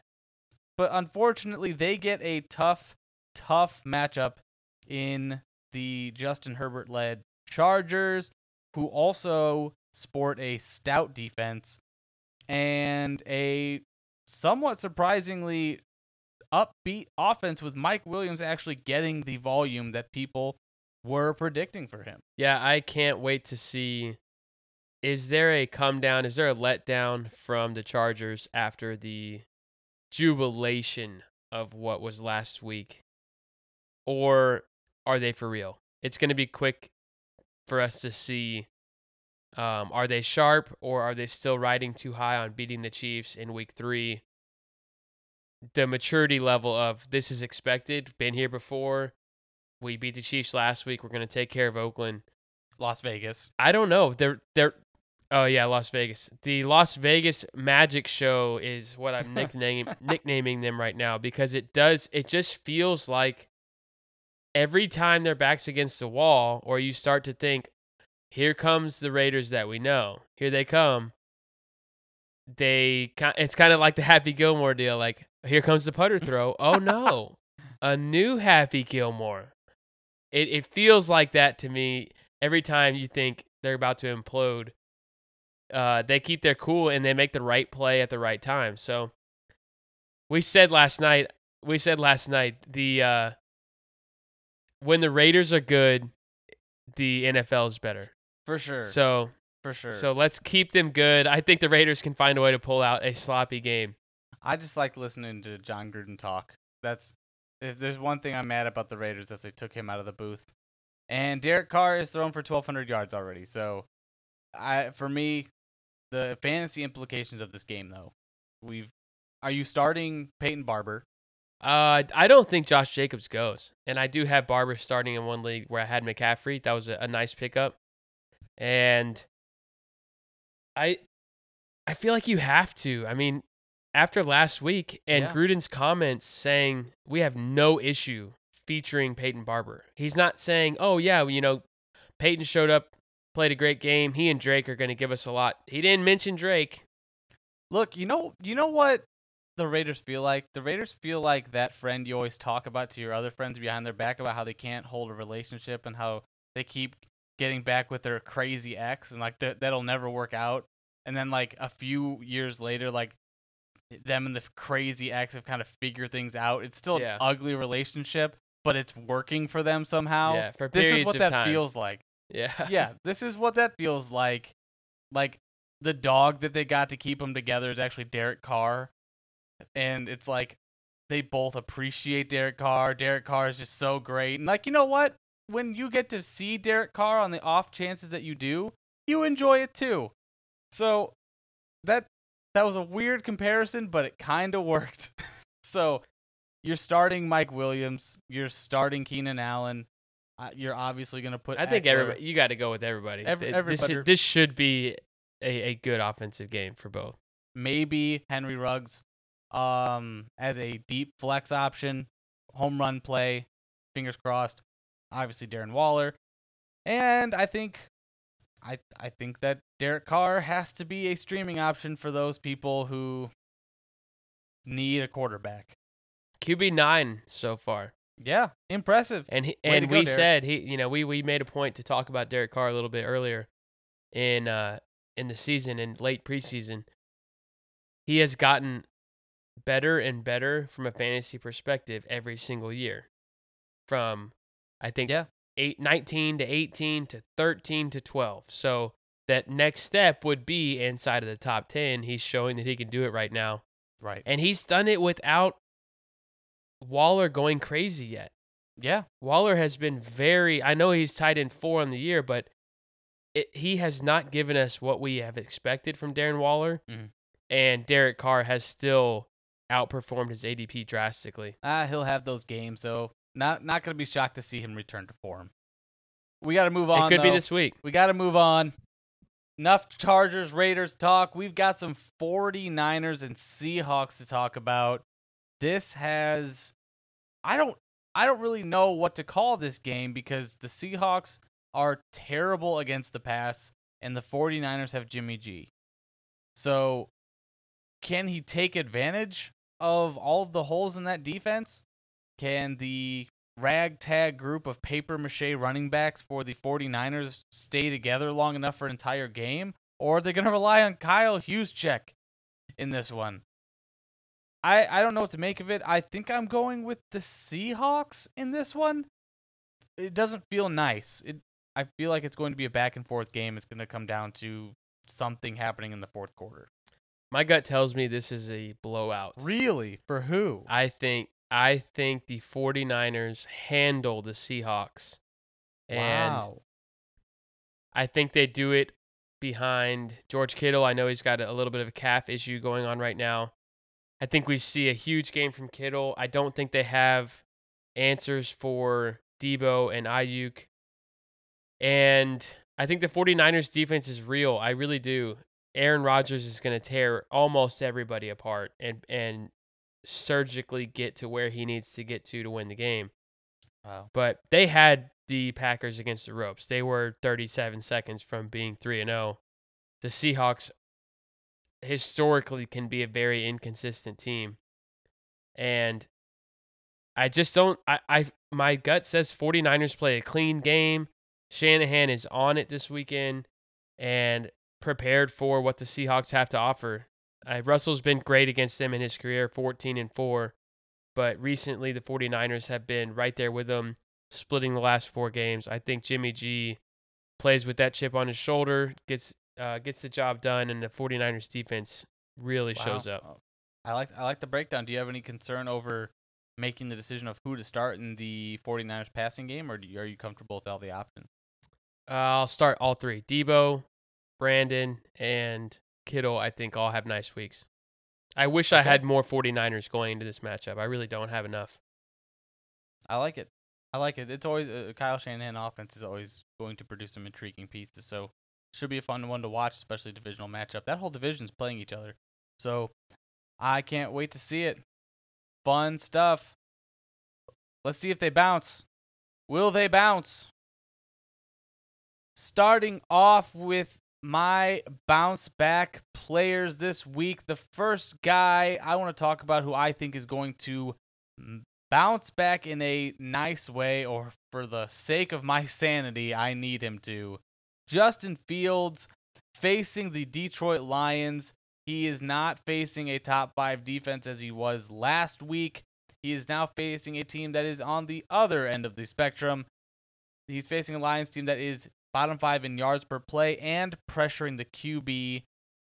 But unfortunately, they get a tough, tough matchup in the Justin Herbert led Chargers, who also sport a stout defense and a somewhat surprisingly upbeat offense with Mike Williams actually getting the volume that people were predicting for him. Yeah, I can't wait to see. Is there a come down? Is there a letdown from the Chargers after the jubilation of what was last week? Or are they for real? It's going to be quick for us to see. Um, are they sharp or are they still riding too high on beating the Chiefs in week three? The maturity level of this is expected, been here before. We beat the Chiefs last week. We're going to take care of Oakland. Las Vegas. I don't know. They're they're oh yeah, Las Vegas. The Las Vegas Magic Show is what I'm nicknaming nicknaming them right now because it does it just feels like every time their backs against the wall or you start to think here comes the Raiders that we know. Here they come. They it's kind of like the Happy Gilmore deal like here comes the putter throw. Oh no. A new Happy Gilmore. It it feels like that to me every time you think they're about to implode, uh, they keep their cool and they make the right play at the right time. So we said last night, we said last night, the uh, when the Raiders are good, the NFL is better. For sure. So for sure. so let's keep them good. I think the Raiders can find a way to pull out a sloppy game. I just like listening to Jon Gruden talk. That's if there's one thing I'm mad about the Raiders, that's they took him out of the booth. And Derek Carr is thrown for 1,200 yards already. So, I for me, the fantasy implications of this game though, we've are you starting Peyton Barber? Uh, I don't think Josh Jacobs goes, and I do have Barber starting in one league where I had McCaffrey. That was a, a nice pickup, and I, I feel like you have to. I mean, after last week and Yeah. Gruden's comments saying we have no issue featuring Peyton Barber. He's not saying, "Oh yeah, you know, Peyton showed up, played a great game. He and Drake are going to give us a lot." He didn't mention Drake. Look, you know, you know what the Raiders feel like. The Raiders feel like that friend you always talk about to your other friends behind their back about how they can't hold a relationship and how they keep getting back with their crazy ex and like that that'll never work out. And then like a few years later, like them and the crazy ex have kind of figured things out. It's still Yeah. an ugly relationship, but it's working for them somehow. yeah, for periods this is what of that time. feels like. Yeah. yeah, this is what that feels like. Like the dog that they got to keep them together is actually Derek Carr, and it's like they both appreciate Derek Carr. Derek Carr is just so great, and like you know what? When you get to see Derek Carr on the off chances that you do, you enjoy it too. So that that was a weird comparison, but it kind of worked. so you're starting Mike Williams, you're starting Keenan Allen. Uh, you're obviously going to put. I think Ekeler- everybody you got to go with everybody. Every- Th- this, should, this should be a, a good offensive game for both. maybe Henry Ruggs um as a deep flex option, home run play, fingers crossed. Obviously Darren Waller. And I think I I think that Derek Carr has to be a streaming option for those people who need a quarterback. QB nine so far, Yeah, impressive. and he, Way and we Derek. said he, you know, we we made a point to talk about Derek Carr a little bit earlier in uh in the season in late preseason. He has gotten better and better from a fantasy perspective every single year. From I think Yeah. eight, 19 to 18 to 13 to 12. So that next step would be inside of the top 10. He's showing that he can do it right now. Right. And he's done it without Waller going crazy yet. Yeah. Waller has been very, I know he's tied in four on the year, but it, he has not given us what we have expected from Darren Waller. Mhm. And Derek Carr has still outperformed his ADP drastically. Ah, he'll have those games though. Not not going to be shocked to see him return to form. We got to move on. it could be this week. We got to move on. Enough Chargers Raiders talk. We've got some 49ers and Seahawks to talk about. This has I don't I don't really know what to call this game because the Seahawks are terrible against the pass and the 49ers have Jimmy G. So can he take advantage of all of the holes in that defense? Can the ragtag group of paper mache running backs for the 49ers stay together long enough for an entire game? Or are they going to rely on Kyle Juszczyk in this one? I, I don't know what to make of it. I think I'm going with the Seahawks in this one. It doesn't feel nice. It I feel like it's going to be a back and forth game. It's going to come down to something happening in the fourth quarter. My gut tells me this is a blowout. Really? For who? I think I think the 49ers handle the Seahawks. And wow. I think they do it behind George Kittle. I know he's got a little bit of a calf issue going on right now. I think we see a huge game from Kittle. I don't think they have answers for Deebo and Aiyuk. And I think the 49ers defense is real. I really do. Aaron Rodgers is going to tear almost everybody apart and and surgically get to where he needs to get to to win the game. Wow. But they had the Packers against the ropes. They were 37 seconds from being 3 and 0. The Seahawks historically can be a very inconsistent team. And I just don't I, I my gut says 49ers play a clean game. Shanahan is on it this weekend and prepared for what the Seahawks have to offer. Uh, Russell's been great against them in his career, 14 and 4, but recently the 49ers have been right there with them, splitting the last four games. I think Jimmy G plays with that chip on his shoulder, gets uh, gets the job done, and the 49ers defense really shows up. I like I like the breakdown. Do you have any concern over making the decision of who to start in the 49ers passing game, or do you, are you comfortable with all the options? Uh, I'll start all three: Deebo, Brandon, and Kittle. I think all have nice weeks. I wish I had more 49ers going into this matchup. I really don't have enough. I like it. I like it. It's always uh, Kyle Shanahan offense is always going to produce some intriguing pieces. So should be a fun one to watch, especially divisional matchup. That whole division's playing each other. So I can't wait to see it. Fun stuff. Let's see if they bounce. Will they bounce? Starting off with my bounce back players this week. The first guy I want to talk about who I think is going to bounce back in a nice way, or for the sake of my sanity, I need him to. Justin Fields facing the Detroit Lions. He is not facing a top five defense as he was last week. He is now facing a team that is on the other end of the spectrum. He's facing a Lions team that is bottom five in yards per play and pressuring the QB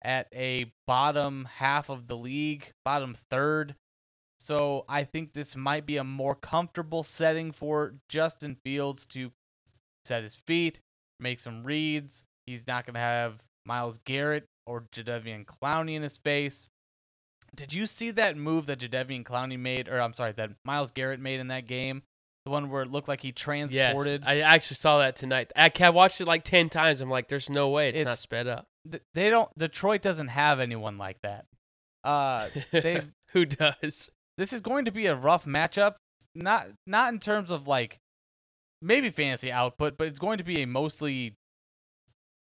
at a bottom half of the league, bottom third. So I think this might be a more comfortable setting for Justin Fields to set his feet, make some reads. He's not going to have Myles Garrett or Jadeveon Clowney in his face. Did you see that move that Jadeveon Clowney made, or I'm sorry, that Myles Garrett made in that game? The one where it looked like he transported. Yes, I actually saw that tonight. I, I watched it like ten times. I'm like, there's no way it's, not sped up. They don't. Detroit doesn't have anyone like that. Uh, they Who does? this is going to be a rough matchup. Not not in terms of like maybe fantasy output, but it's going to be a mostly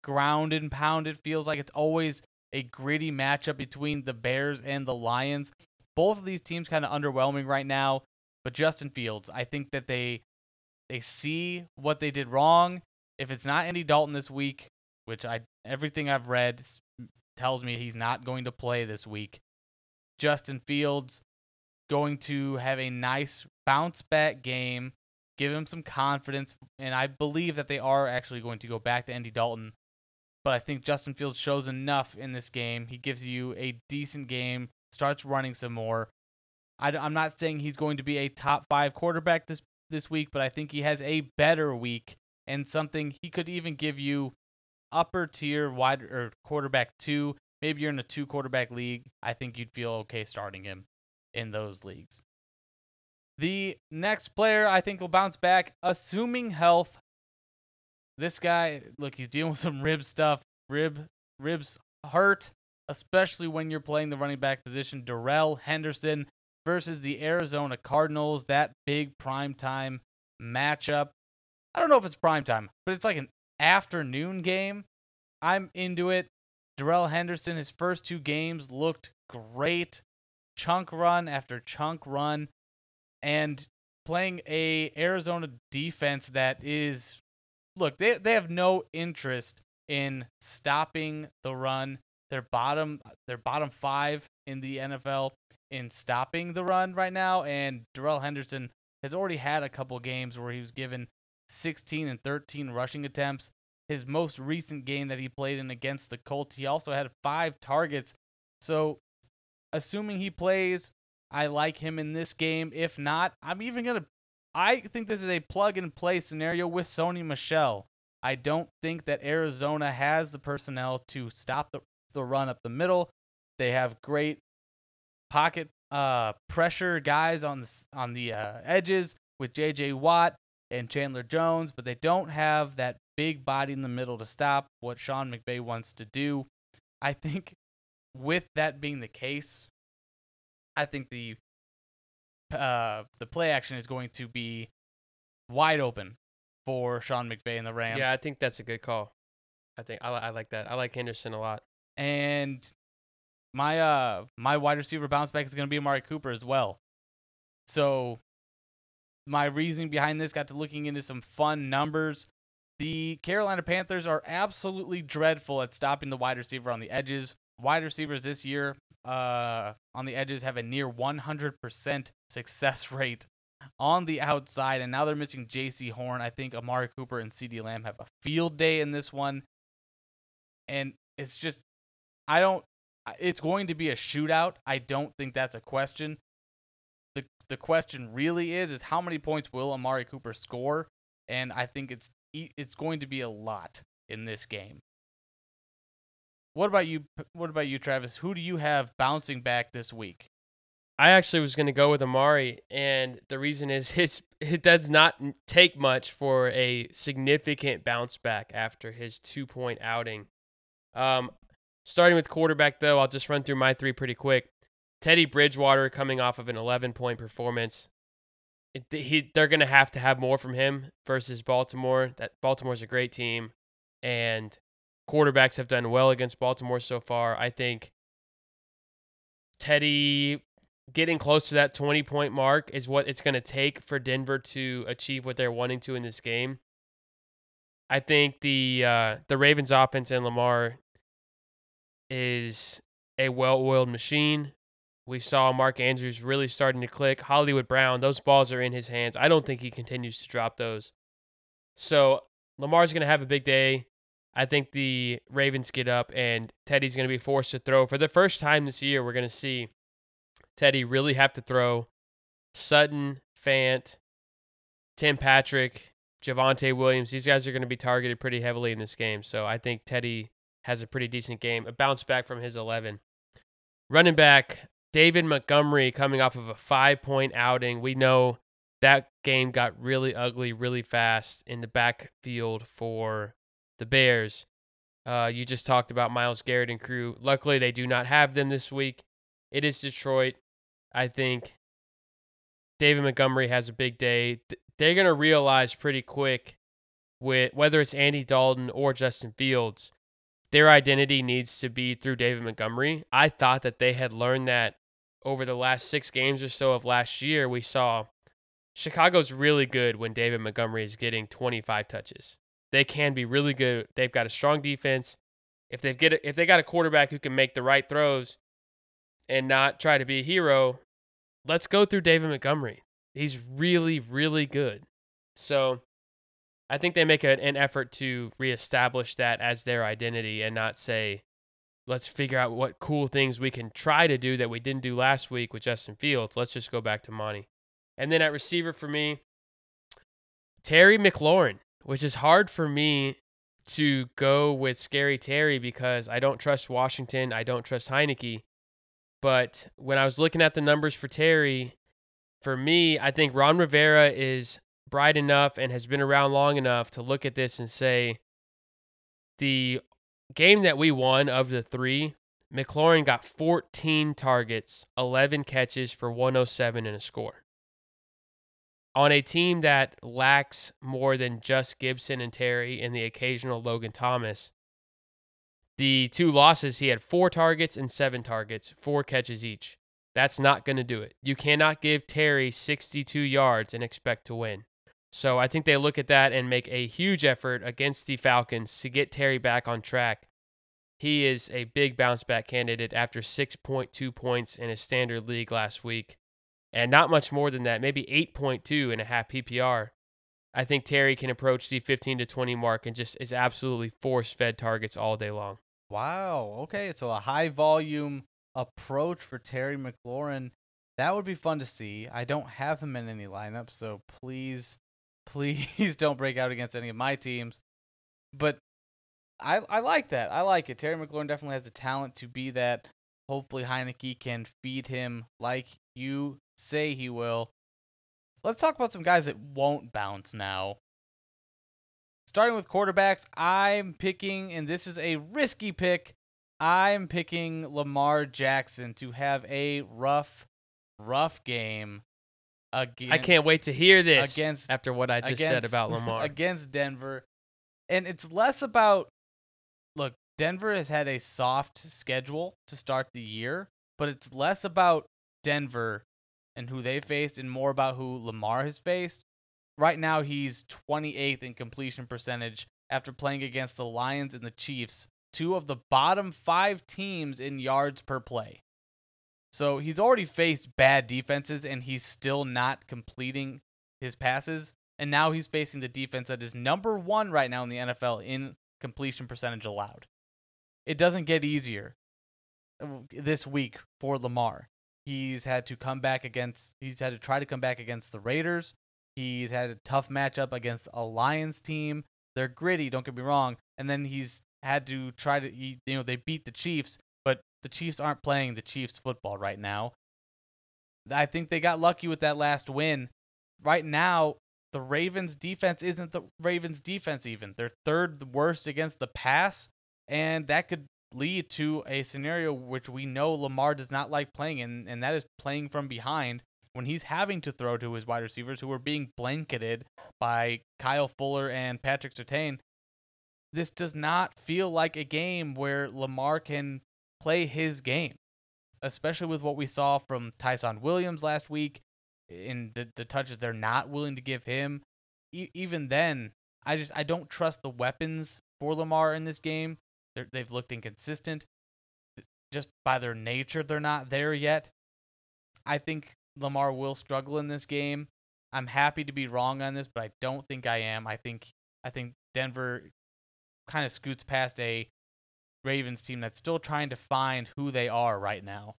ground and pound. It feels like it's always a gritty matchup between the Bears and the Lions. Both of these teams kind of underwhelming right now, but Justin Fields, I think that they they see what they did wrong. If it's not Andy Dalton this week, which I everything I've read tells me he's not going to play this week. Justin Fields going to have a nice bounce back game, give him some confidence, and I believe that they are actually going to go back to Andy Dalton. But I think Justin Fields shows enough in this game. He gives you a decent game, starts running some more. I, am not saying he's going to be a top five quarterback this this week, but I think he has a better week and something he could even give you upper tier wide or quarterback two. Maybe you're in a two quarterback league. I think you'd feel okay starting him in those leagues. The next player I think will bounce back, assuming health. This guy, look, he's dealing with some rib stuff. Rib ribs hurt, especially when you're playing the running back position. Darrell Henderson versus the Arizona Cardinals. That big primetime matchup. I don't know if it's primetime, but it's like an afternoon game. I'm into it. Darrell Henderson, his first two games looked great. Chunk run after chunk run. And playing a Arizona defense that is look, they they have no interest in stopping the run. They're bottom they're bottom five in the NFL in stopping the run right now. And Darrell Henderson has already had a couple games where he was given 16 and 13 rushing attempts. His most recent game that he played in against the Colts, he also had five targets. So, assuming he plays, I like him in this game. If not, I'm even going to. I think this is a plug and play scenario with Sony Michel. I don't think that Arizona has the personnel to stop the, the run up the middle. They have great pocket uh, pressure guys on the on the uh, edges with J.J. Watt and Chandler Jones, but they don't have that big body in the middle to stop what Sean McVay wants to do. I think with that being the case, I think the uh, the play action is going to be wide open for Sean McVay and the Rams. Yeah, I think that's a good call. I think I, I like that. I like Henderson a lot. and my uh my wide receiver bounce back is going to be Amari Cooper as well. So my reasoning behind this got to looking into some fun numbers. The Carolina Panthers are absolutely dreadful at stopping the wide receiver on the edges. Wide receivers this year uh on the edges have a near 100% success rate on the outside and now they're missing Jaycee Horn. I think Amari Cooper and CeeDee Lamb have a field day in this one. And it's just I don't. It's going to be a shootout. I don't think that's a question. the The question really is is how many points will Amari Cooper score? And I think it's it's going to be a lot in this game. What about you? What about you, Travis? Who do you have bouncing back this week? I actually was going to go with Amari, and the reason is it's, it does not take much for a significant bounce back after his two point outing. Um, starting with quarterback, though, I'll just run through my three pretty quick. Teddy Bridgewater coming off of an 11 point performance. It, he, they're going to have to have more from him versus Baltimore. That Baltimore's a great team, and quarterbacks have done well against Baltimore so far. I think Teddy getting close to that 20 point mark is what it's going to take for Denver to achieve what they're wanting to in this game. I think the uh, the Ravens offense and Lamar is a well-oiled machine. We saw Mark Andrews really starting to click. Hollywood Brown, those balls are in his hands. I don't think he continues to drop those. So Lamar's going to have a big day. I think the Ravens get up and Teddy's going to be forced to throw. For the first time this year, we're going to see Teddy really have to throw. Sutton, Fant, Tim Patrick, Javonte Williams, these guys are going to be targeted pretty heavily in this game. So I think Teddy has a pretty decent game, a bounce back from his 11. Running back, David Montgomery coming off of a five point outing. We know that game got really ugly really fast in the backfield for the Bears. Uh, you just talked about Myles Garrett and crew. Luckily, they do not have them this week. It is Detroit. I think David Montgomery has a big day. They're going to realize pretty quick with whether it's Andy Dalton or Justin Fields, their identity needs to be through David Montgomery. I thought that they had learned that over the last six games or so of last year. We saw Chicago's really good when David Montgomery is getting 25 touches. They can be really good. They've got a strong defense. If they get a, if they got a quarterback who can make the right throws and not try to be a hero, let's go through David Montgomery. He's really, really good. So I think they make a, an effort to reestablish that as their identity and not say, let's figure out what cool things we can try to do that we didn't do last week with Justin Fields. Let's just go back to Monty. And then at receiver for me, Terry McLaurin, which is hard for me to go with Scary Terry because I don't trust Washington. I don't trust Heinicke. But when I was looking at the numbers for Terry, for me, I think Ron Rivera is bright enough and has been around long enough to look at this and say the game that we won of the three, McLaurin got 14 targets, 11 catches for 107 and a score. On a team that lacks more than just Gibson and Terry and the occasional Logan Thomas, the two losses, he had four targets and seven targets, four catches each. That's not going to do it. You cannot give Terry 62 yards and expect to win. So I think they look at that and make a huge effort against the Falcons to get Terry back on track. He is a big bounce back candidate after 6.2 points in a standard league last week, and not much more than that, maybe 8.2 in a half PPR. I think Terry can approach the 15 to 20 mark and just is absolutely force fed targets all day long. Wow. Okay. So a high volume approach for Terry McLaurin. That would be fun to see. I don't have him in any lineups, so please, please don't break out against any of my teams. But I I like that. I like it. Terry McLaurin definitely has the talent to be that. Hopefully Heinicke can feed him like you say he will. Let's talk about some guys that won't bounce now. Starting with quarterbacks, I'm picking, and this is a risky pick. I'm picking Lamar Jackson to have a rough, rough game. Against, I can't wait to hear this against after what I just against, said about Lamar against Denver, and it's less about. Look, Denver has had a soft schedule to start the year, but it's less about Denver and who they faced, and more about who Lamar has faced. Right now, he's 28th in completion percentage after playing against the Lions and the Chiefs, two of the bottom five teams in yards per play. So he's already faced bad defenses and he's still not completing his passes. And now he's facing the defense that is number one right now in the NFL in completion percentage allowed. It doesn't get easier uh, this week for Lamar. He's had to come back against, he's had to try to come back against the Raiders. He's had a tough matchup against a Lions team. They're gritty, don't get me wrong. And then he's had to try to, you know, they beat the Chiefs, but the Chiefs aren't playing the Chiefs football right now. I think they got lucky with that last win. Right now, the Ravens defense isn't the Ravens defense even. They're third worst against the pass, and that could lead to a scenario which we know Lamar does not like playing in, and that is playing from behind when he's having to throw to his wide receivers who are being blanketed by Kyle Fuller and Patrick Surtain, this does not feel like a game where Lamar can play his game, especially with what we saw from Ty'Son Williams last week in the, the touches they're not willing to give him. E- even then, I just I don't trust the weapons for Lamar in this game. They're, they've looked inconsistent. just by their nature, they're not there yet. I think Lamar will struggle in this game. I'm happy to be wrong on this, but I don't think I am. I think I think Denver kind of scoots past a Ravens team that's still trying to find who they are right now.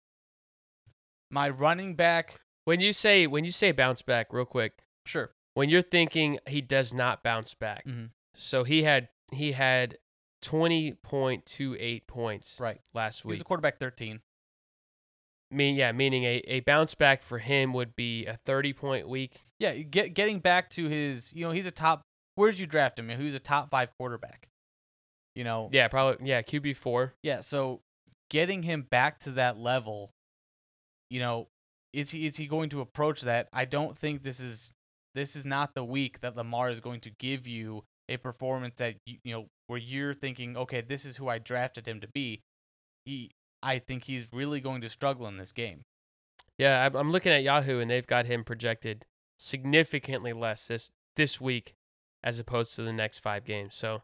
My running back, When you say when you say bounce back, real quick, sure. when you're thinking he does not bounce back, Mhm. so he had he had twenty point two eight points Right. last week. He was a quarterback 13. mean, yeah, meaning a, a bounce back for him would be a thirty point week. Yeah, get getting back to his, you know, he's a top. Where did you draft him? He was a top five quarterback. You know, Yeah, probably. Yeah, QB four. Yeah, so getting him back to that level, you know, is he is he going to approach that? I don't think this is this is not the week that Lamar is going to give you a performance that you, you know where you're thinking, okay, this is who I drafted him to be. He, I think he's really going to struggle in this game. Yeah, I'm- looking at Yahoo and they've got him projected significantly less this this week as opposed to the next five games. So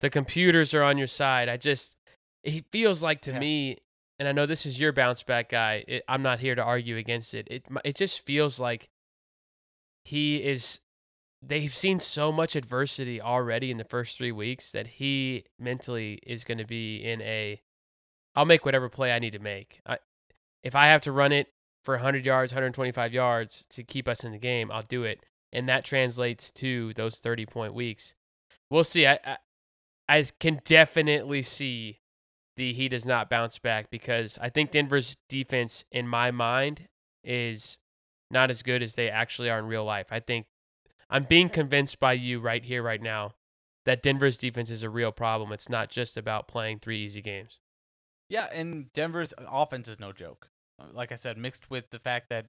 the computers are on your side. I just it feels like to Yeah. me, and I know this is your bounce back guy. It, I'm not here to argue against it. It it just feels like he is. They've seen so much adversity already in the first three weeks that he mentally is going to be in a. I'll make whatever play I need to make. I, if I have to run it for 100 yards, 125 yards to keep us in the game, I'll do it. And that translates to those 30 point weeks. We'll see. I, I, I can definitely see the he does not bounce back because I think Denver's defense, in my mind, is not as good as they actually are in real life. I think I'm being convinced by you right here, right now, that Denver's defense is a real problem. It's not just about playing three easy games. Yeah, and Denver's offense is no joke. Uh, Like I said, mixed with the fact that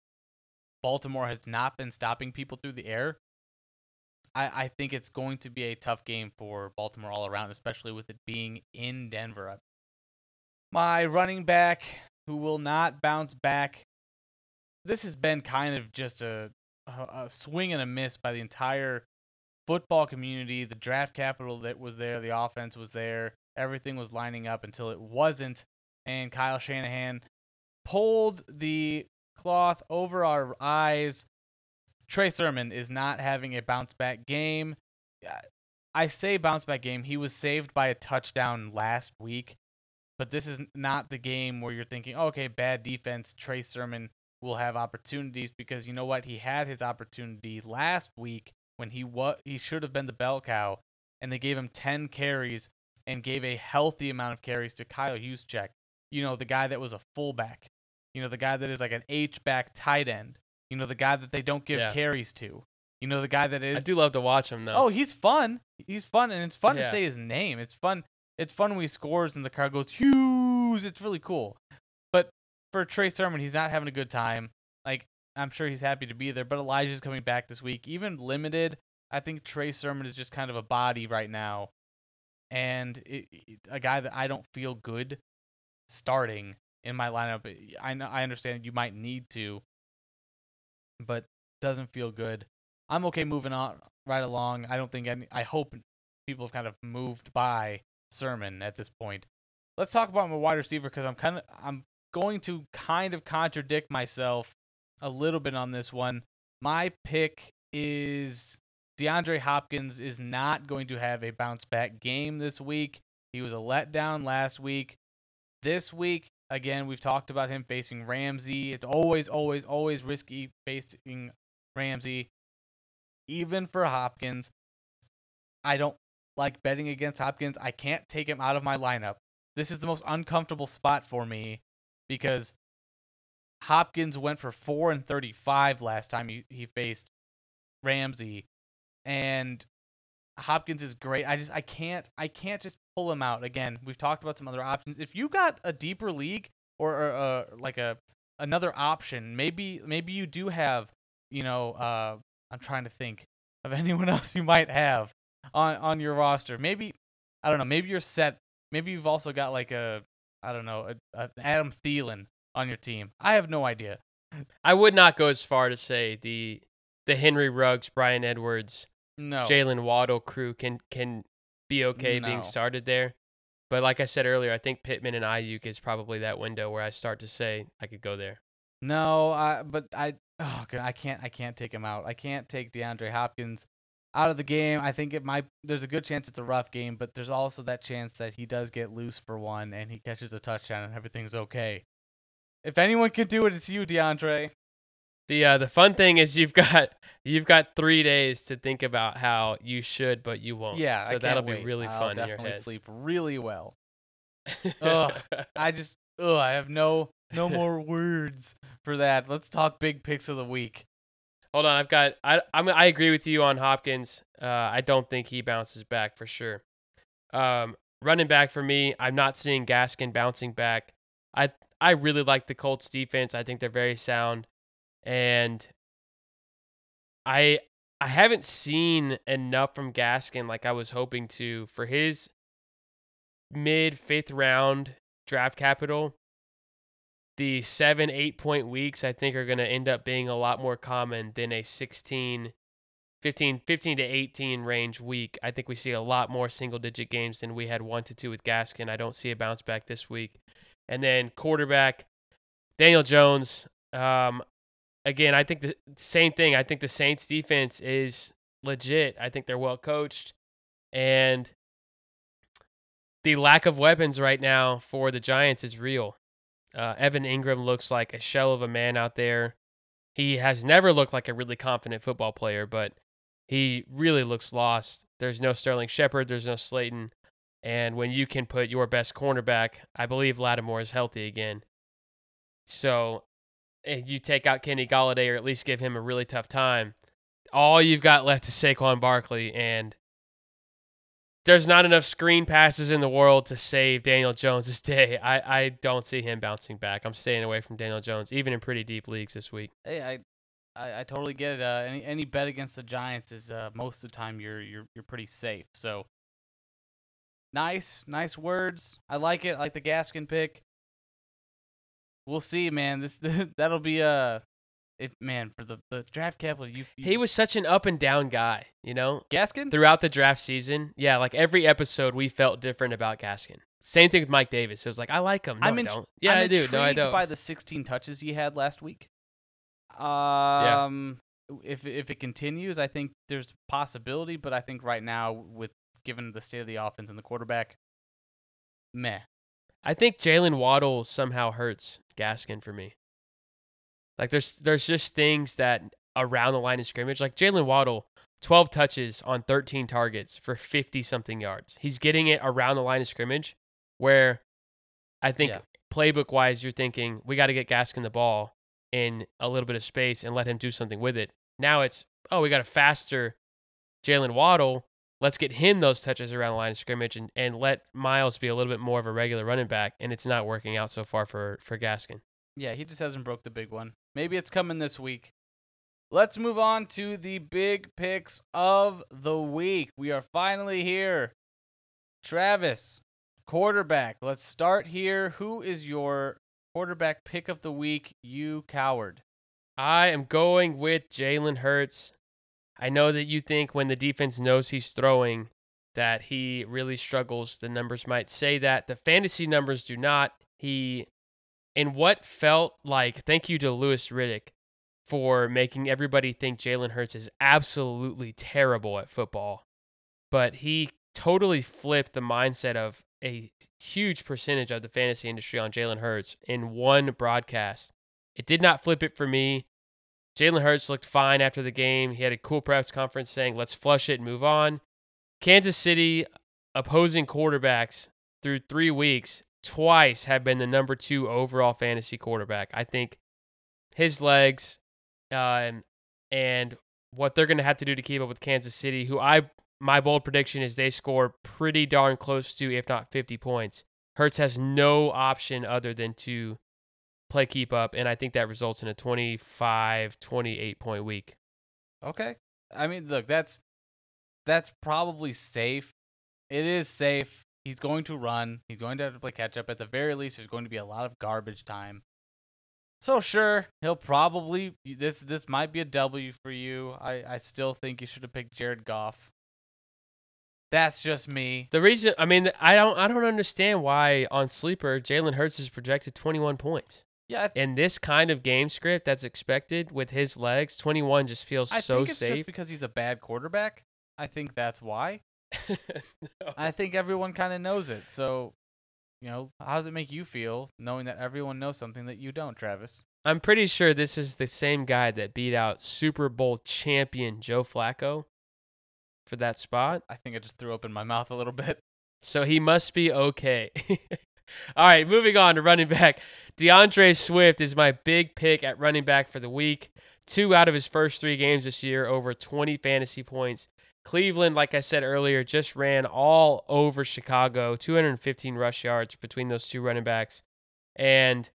Baltimore has not been stopping people through the air, I, I think it's going to be a tough game for Baltimore all around, especially with it being in Denver. My running back, who will not bounce back, this has been kind of just a, a, swing and a miss by the entire football community. The draft capital that was there, the offense was there, everything was lining up until it wasn't. And Kyle Shanahan pulled the cloth over our eyes. Trey Sermon is not having a bounce back game. I say bounce back game. He was saved by a touchdown last week, but this is not the game where you're thinking, okay, bad defense. Trey Sermon will have opportunities because you know what? He had his opportunity last week when he wa- he should have been the bell cow, and they gave him 10 carries and gave a healthy amount of carries to Kyle Juszczyk. You know, the guy that was a fullback. You know, the guy that is like an H back tight end. You know, the guy that they don't give Yeah. carries to. You know, the guy that is I do love to watch him, though. Oh, he's fun. He's fun, and it's fun to say his name. It's fun. It's fun when he scores and the crowd goes Hughes. It's really cool. For Trey Sermon, he's not having a good time. Like I'm sure he's happy to be there, but Elijah's coming back this week. Even limited, I think Trey Sermon is just kind of a body right now, and it, it- a guy that I don't feel good starting in my lineup. I know I understand you might need to, but doesn't feel good. I'm okay moving on right along. I don't think any. I hope people have kind of moved by Sermon at this point. Let's talk about my wide receiver because I'm kind of I'm going to kind of contradict myself a little bit on this one. My pick is DeAndre Hopkins is not going to have a bounce back game this week. He was a letdown last week. This week, again, we've talked about him facing Ramsey. It's always, always, always risky facing Ramsey. Even for Hopkins, I don't like betting against Hopkins. I can't take him out of my lineup. This is the most uncomfortable spot for me because Hopkins went for 4 and 35 last time he, he faced Ramsey and Hopkins is great. I just I can't I can't just pull him out. Again, we've talked about some other options. If you got a deeper league or, or uh, like a another option, maybe maybe you do have, you know, uh I'm trying to think of anyone else you might have on on your roster. Maybe I don't know, maybe you're set. Maybe you've also got like a I don't know, a, a Adam Thielen on your team. I have no idea. I would not go as far to say the the Henry Ruggs, Bryan Edwards, No. Jaylen Waddle crew can can be okay being started there. But like I said earlier, I think Pittman and Aiyuk is probably that window where I start to say I could go there. No, I but I oh god, I can't I can't take him out. I can't take DeAndre Hopkins out of the game. I think it might there's a good chance it's a rough game, but there's also that chance that he does get loose for one and he catches a touchdown and everything's okay. If anyone can do it, it's you, DeAndre. The uh, the fun thing is you've got you've got three days to think about how you should, but you won't. Yeah, so that'll be wait. really I'll fun definitely sleep really well. Ugh. I just ugh, I have no no more words for that. Let's talk big picks of the week. Hold on, I've got I I'm, I agree with you on Hopkins. Uh, I don't think he bounces back for sure. Um, running back for me, I'm not seeing Gaskin bouncing back. I I really like the Colts defense. I think they're very sound, and I I haven't seen enough from Gaskin like I was hoping to for his mid fifth round draft capital. The seven, eight point weeks, I think, are going to end up being a lot more common than a 16, 15, 15 to 18 range week. I think we see a lot more single digit games than we had one to two with Gaskin. I don't see a bounce back this week. And then quarterback, Daniel Jones. Um, again, I think the same thing. I think the Saints defense is legit. I think they're well coached. And the lack of weapons right now for the Giants is real. Uh, Evan Engram looks like a shell of a man out there. He has never looked like a really confident football player, but he really looks lost. There's no Sterling Shepard, there's no Slayton. And when you can put your best cornerback, I believe Lattimore is healthy again. So if you take out Kenny Golladay or at least give him a really tough time, all you've got left is Saquon Barkley, and there's not enough screen passes in the world to save Daniel Jones' day. I, I don't see him bouncing back. I'm staying away from Daniel Jones, even in pretty deep leagues this week. Hey, I I, I totally get it. Uh, any any bet against the Giants is uh, most of the time you're you're you're pretty safe. So nice, nice words. I like it. I like the Gaskin pick. We'll see, man. This that'll be uh if man for the, the draft capital you, you He was such an up and down guy, you know? Gaskin. Throughout the draft season, yeah, like every episode we felt different about Gaskin. Same thing with Mike Davis. It was like, I like him. No, I'm I don't. Yeah, I'm I do. No, I don't. By the 16 touches he had last week. Um, if if it continues, I think there's possibility, but I think right now, with given the state of the offense and the quarterback, meh. I think Jaylen Waddle somehow hurts Gaskin for me. Like there's there's just things that around the line of scrimmage, like Jaylen Waddle, 12 touches on 13 targets for 50 something yards. He's getting it around the line of scrimmage, where I think Yeah. playbook wise, you're thinking we got to get Gaskin the ball in a little bit of space and let him do something with it. Now it's oh we got a faster Jaylen Waddle. Let's get him those touches around the line of scrimmage and, and let Myles be a little bit more of a regular running back. And it's not working out so far for for Gaskin. Yeah, he just hasn't broke the big one. Maybe it's coming this week. Let's move on to the big picks of the week. We are finally here. Travis, quarterback. Let's start here. Who is your quarterback pick of the week? You coward. I am going with Jalen Hurts. I know that you think when the defense knows he's throwing that he really struggles. The numbers might say that. The fantasy numbers do not. He, in what felt like, thank you to Louis Riddick for making everybody think Jalen Hurts is absolutely terrible at football. But he totally flipped the mindset of a huge percentage of the fantasy industry on Jalen Hurts in one broadcast. It did not flip it for me. Jalen Hurts looked fine after the game. He had a cool press conference saying, let's flush it and move on. Kansas City opposing quarterbacks through three weeks twice have been the number two overall fantasy quarterback. I think his legs um, and what they're going to have to do to keep up with Kansas City, who I my bold prediction is they score pretty darn close to, if not 50 points. Hurts has no option other than to play keep up, and I think that results in a 25, 28 point week. Okay. I mean, look, that's that's probably safe. It is safe. He's going to run. He's going to have to play catch up. At the very least, there's going to be a lot of garbage time. So sure, he'll probably this this might be a W for you. I I still think you should have picked Jared Goff. That's just me. The reason, I mean, I don't, I don't understand why on sleeper Jalen Hurts is projected 21 points Yeah, I, in this kind of game script that's expected with his legs. 21 just feels I so think it's safe. just because he's a bad quarterback. I think that's why. No. I think everyone kind of knows it. So, you know, how does it make you feel knowing that everyone knows something that you don't, Travis? I'm pretty sure this is the same guy that beat out Super Bowl champion Joe Flacco for that spot. I think I just threw open my mouth a little bit. So he must be okay. All right, moving on to running back. D'Andre Swift is my big pick at running back for the week. Two out of his first three games this year, over 20 fantasy points. Cleveland, like I said earlier, just ran all over Chicago, 215 rush yards between those two running backs. And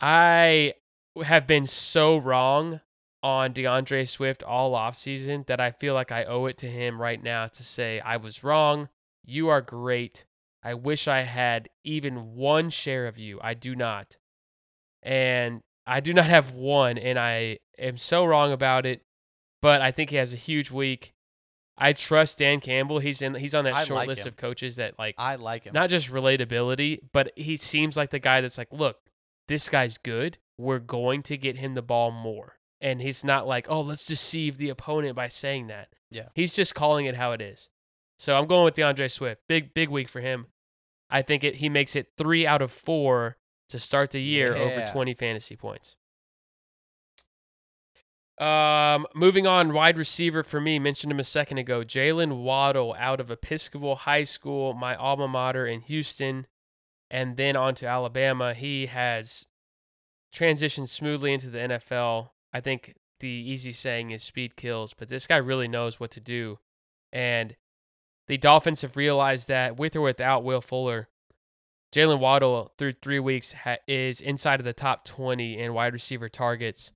I have been so wrong on D'Andre Swift all offseason that I feel like I owe it to him right now to say I was wrong. You are great. I wish I had even one share of you. I do not. And I do not have one, and I am so wrong about it. But I think he has a huge week. I trust Dan Campbell. He's in he's on that I short like list him. of coaches that like I like him. not just relatability, but he seems like the guy that's like, look, this guy's good. We're going to get him the ball more. And he's not like, oh, let's deceive the opponent by saying that. Yeah. He's just calling it how it is. So I'm going with D'Andre Swift. Big, big week for him. I think it he makes it three out of four to start the year over 20 fantasy points. Um, moving on, wide receiver for me, mentioned him a second ago. Jaylen Waddle out of Episcopal High School, my alma mater in Houston, and then on to Alabama. He has transitioned smoothly into the NFL. I think the easy saying is speed kills, but this guy really knows what to do. And the Dolphins have realized that with or without Will Fuller, Jaylen Waddle through three weeks ha- is inside of the top 20 in wide receiver targets.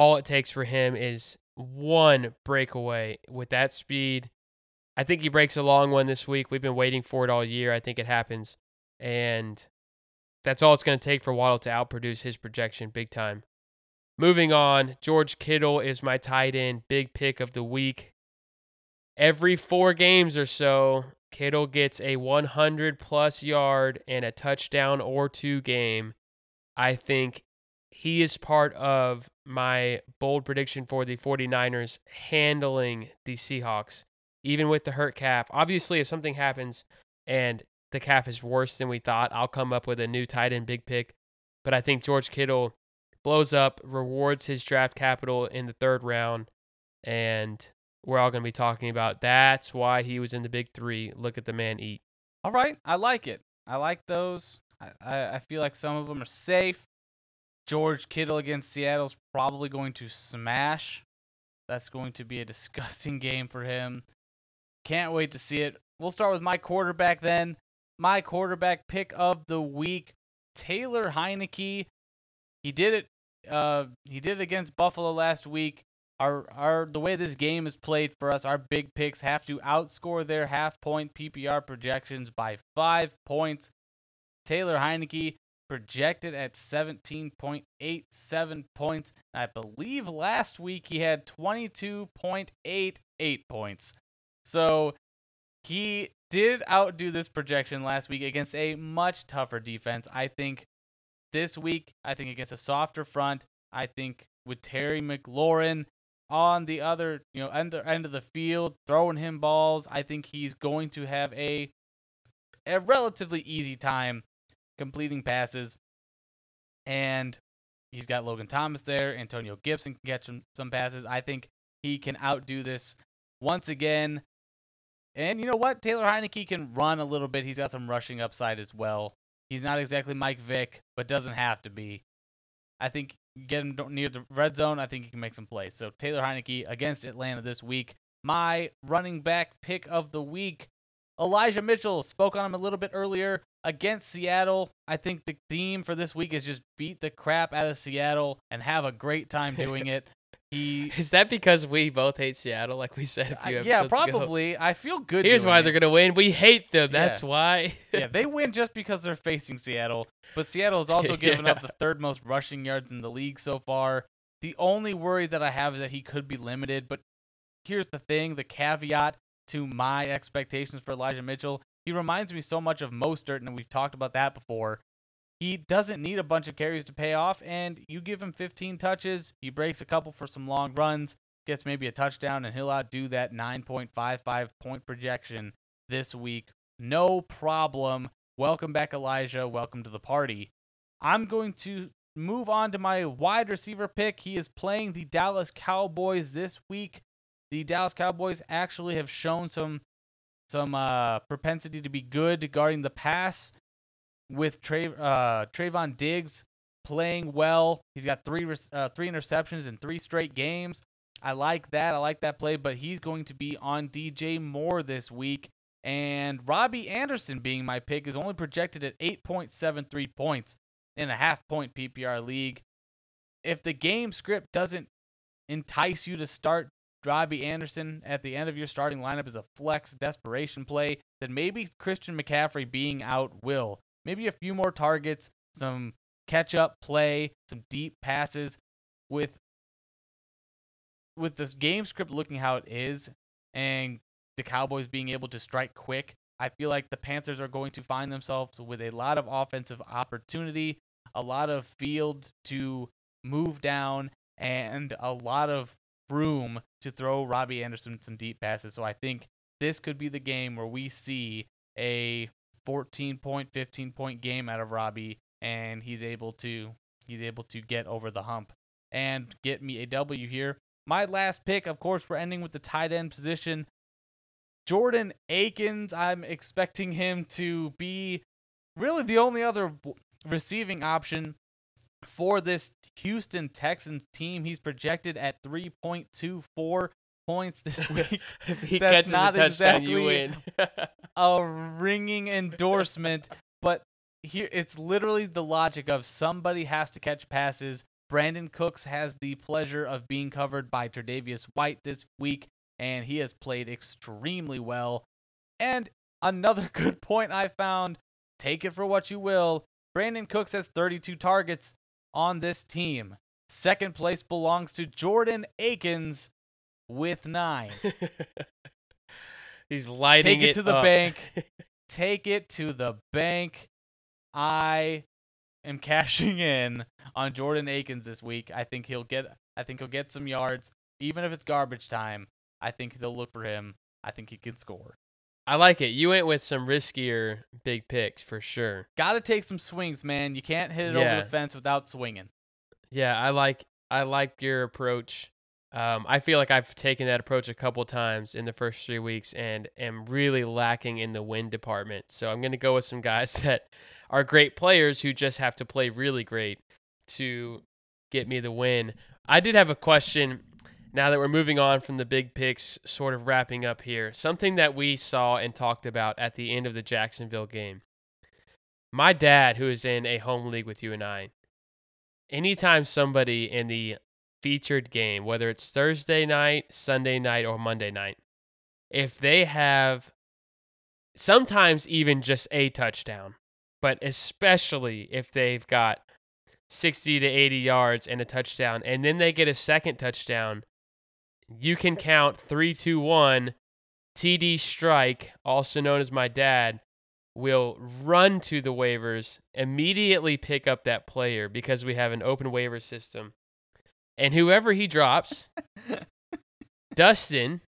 All it takes for him is one breakaway with that speed. I think he breaks a long one this week. We've been waiting for it all year. I think it happens. And that's all it's going to take for Waddle to outproduce his projection big time. Moving on, George Kittle is my tight end, big pick of the week. Every four games or so, Kittle gets a 100 plus yard and a touchdown or two game. I think he is part of my bold prediction for the 49ers handling the Seahawks, even with the hurt calf. Obviously, if something happens and the calf is worse than we thought, I'll come up with a new tight end big pick. But I think George Kittle blows up, rewards his draft capital in the third round, and we're all going to be talking about that's why he was in the big three. Look at the man eat. All right, I like it. I like those. I, I, I feel like some of them are safe. George Kittle against Seattle's probably going to smash. That's going to be a disgusting game for him. Can't wait to see it. We'll start with my quarterback then. My quarterback pick of the week, Taylor Heinicke. He did it. Uh, he did it against Buffalo last week. Our our the way this game is played for us, our big picks have to outscore their half point PPR projections by five points. Taylor Heinicke projected at 17.87 points. I believe last week he had 22.88 points. So he did outdo this projection last week against a much tougher defense. I think this week, I think against a softer front, I think with Terry McLaurin on the other, you know, end, end of the field, throwing him balls, I think he's going to have a a relatively easy time completing passes. And he's got Logan Thomas there. Antonio Gibson can catch some, some passes. I think he can outdo this once again. And you know what? Taylor Heinicke can run a little bit. He's got some rushing upside as well. He's not exactly Mike Vick, but doesn't have to be. I think get him near the red zone. I think he can make some plays. So Taylor Heinicke against Atlanta this week. My running back pick of the week, Elijah Mitchell. Spoke on him a little bit earlier against Seattle. I think the theme for this week is just beat the crap out of Seattle and have a great time doing it. He Is that because we both hate Seattle, like we said a few yeah, episodes ago? Yeah, probably. I feel good. Here's why it. they're gonna win. We hate them. Yeah. That's why. yeah, they win just because they're facing Seattle. But Seattle has also given up the third most rushing yards in the league so far. The only worry that I have is that he could be limited. But here's the thing the caveat to my expectations for Elijah Mitchell. He reminds me so much of Mostert, and we've talked about that before. He doesn't need a bunch of carries to pay off, and you give him 15 touches, he breaks a couple for some long runs, gets maybe a touchdown, and he'll outdo that 9.55 point projection this week. No problem. Welcome back, Elijah. Welcome to the party. I'm going to move on to my wide receiver pick. He is playing the Dallas Cowboys this week. The Dallas Cowboys actually have shown some some uh, propensity to be good guarding the pass with Tra- uh, Trevon Diggs playing well. He's got three uh, three interceptions in three straight games. I like that. I like that play, but he's going to be on DJ Moore this week. And Robbie Anderson being my pick is only projected at 8.73 points in a half point PPR league. If the game script doesn't entice you to start Robbie Anderson at the end of your starting lineup is a flex desperation play, then maybe Christian McCaffrey being out will. Maybe a few more targets, some catch up play, some deep passes. With with this game script looking how it is and the Cowboys being able to strike quick, I feel like the Panthers are going to find themselves with a lot of offensive opportunity, a lot of field to move down, and a lot of room to throw Robbie Anderson some deep passes. So I think this could be the game where we see a 14 point, 15 point game out of Robbie, and he's able to he's able to get over the hump and get me a W here. My last pick, of course, we're ending with the tight end position. Jordan Akins, I'm expecting him to be really the only other receiving option for this Houston Texans team. He's projected at 3.24 points this week. if he That's catches not a touchdown, exactly you win. a ringing endorsement, but here it's literally the logic of somebody has to catch passes. Brandin Cooks has the pleasure of being covered by Tre'Davious White this week, and he has played extremely well. And another good point I found, take it for what you will. Brandin Cooks has 32 targets on this team. Second place belongs to Jordan Akins with nine. He's lighting Take it, it to the up. bank. Take it to the bank. I am cashing in on Jordan Akins this week. I think he'll get I think he'll get some yards even if it's garbage time. I think they'll look for him. I think he can score. I like it. You went with some riskier big picks for sure. Got to take some swings, man. You can't hit it yeah. over the fence without swinging. Yeah, I like I like your approach. Um, I feel like I've taken that approach a couple times in the first three weeks and am really lacking in the win department. So I'm going to go with some guys that are great players who just have to play really great to get me the win. I did have a question now that we're moving on from the big picks, sort of wrapping up here. Something that we saw and talked about at the end of the Jacksonville game. My dad, who is in a home league with you and I, anytime somebody in the featured game, whether it's Thursday night, Sunday night, or Monday night, if they have sometimes even just a touchdown, but especially if they've got 60 to 80 yards and a touchdown, and then they get a second touchdown, you can count 3 2 1. TD Strike, also known as my dad, will run to the waivers, immediately pick up that player because we have an open waiver system and whoever he drops, Dustin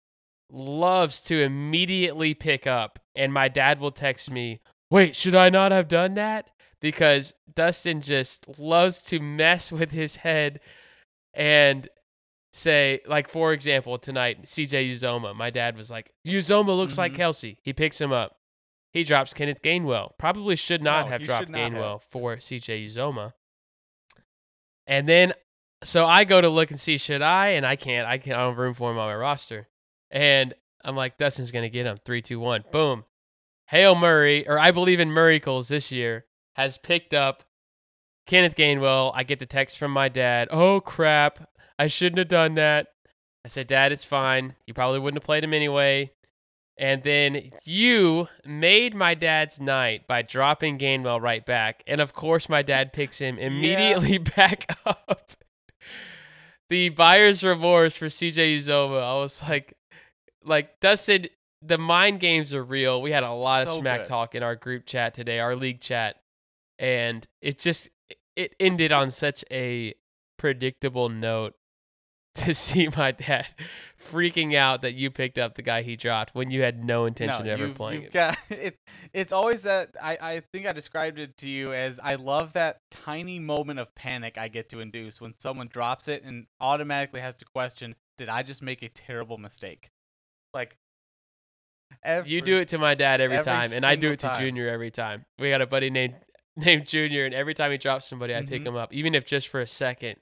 loves to immediately pick up. And my dad will text me, Wait, should I not have done that? Because Dustin just loves to mess with his head and say, like, for example, tonight, CJ Uzomah. my dad was like, Uzomah looks mm-hmm. like Kelce. He picks him up. He drops Kenneth Gainwell. Probably should not no, have dropped not Gainwell have. for CJ Uzomah. And then so I go to look and see should I, and I can't. I can't. I don't have room for him on my roster, and I'm like, Dustin's gonna get him. Three, two, one, boom. Hale Murray, or I believe in miracles this year, has picked up Kenneth Gainwell. I get the text from my dad. Oh crap! I shouldn't have done that. I said, Dad, it's fine. You probably wouldn't have played him anyway. And then you made my dad's night by dropping Gainwell right back. And of course, my dad picks him immediately yeah. back up the buyer's remorse for CJ Uzomah. I was like, like Dustin, the mind games are real. We had a lot So of smack good. talk in our group chat today, our league chat, and it just it ended on such a predictable note to see my dad freaking out that you picked up the guy he dropped when you had no intention no, of ever you've- playing it. got- it. It's always that I, I think I described it to you as I love that tiny moment of panic I get to induce when someone drops it and automatically has to question, did I just make a terrible mistake? Like every, You do it to my dad every, every time, and I do it to time. Junior every time. We got a buddy named named Junior, and every time he drops somebody, I pick Mhm. him up, even if just for a second.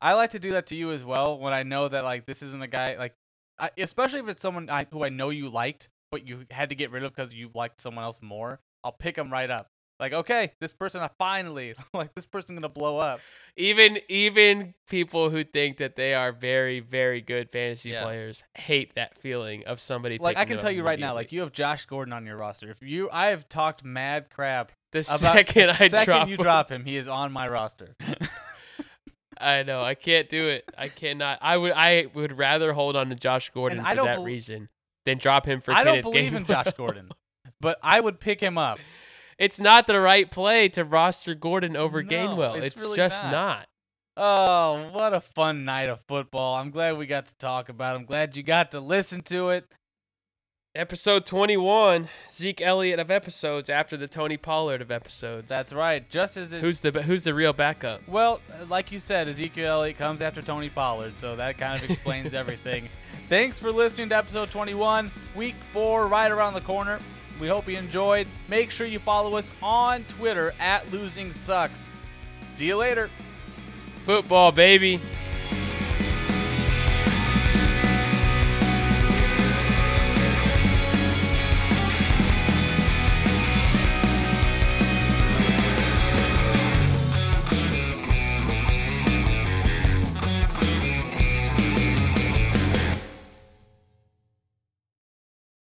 I like to do that to you as well when I know that like this isn't a guy like, I, especially if it's someone I, who I know you liked, but you had to get rid of because you liked someone else more. I'll pick them right up. Like, okay, this person I finally like this person gonna blow up. Even even people who think that they are very very good fantasy Yeah. players hate that feeling of somebody. Like I can tell you right now, like you have Josh Gordon on your roster. If you, I have talked mad crap the about second the I second drop, you him, drop him, he is on my roster. I know I can't do it. I cannot. I would I would rather hold on to Josh Gordon for that bel- reason than drop him for. I don't Kenneth believe in Josh Gordon, but I would pick him up. It's not the right play to roster Gordon over No, Gainwell. it's It's, really just not. not. Oh, what a fun night of football! I'm glad we got to talk about. it. I'm glad you got to listen to it. Episode 21, Zeke Elliott of episodes after the Tony Pollard of episodes. That's right. Just as it, who's the who's the real backup? well, like you said, Ezekiel Elliott comes after Tony Pollard, so that kind of explains everything. Thanks for listening to episode 21, week four, right around the corner. We hope you enjoyed. Make sure you follow us on Twitter at Losing Sucks. See you later. Football, baby.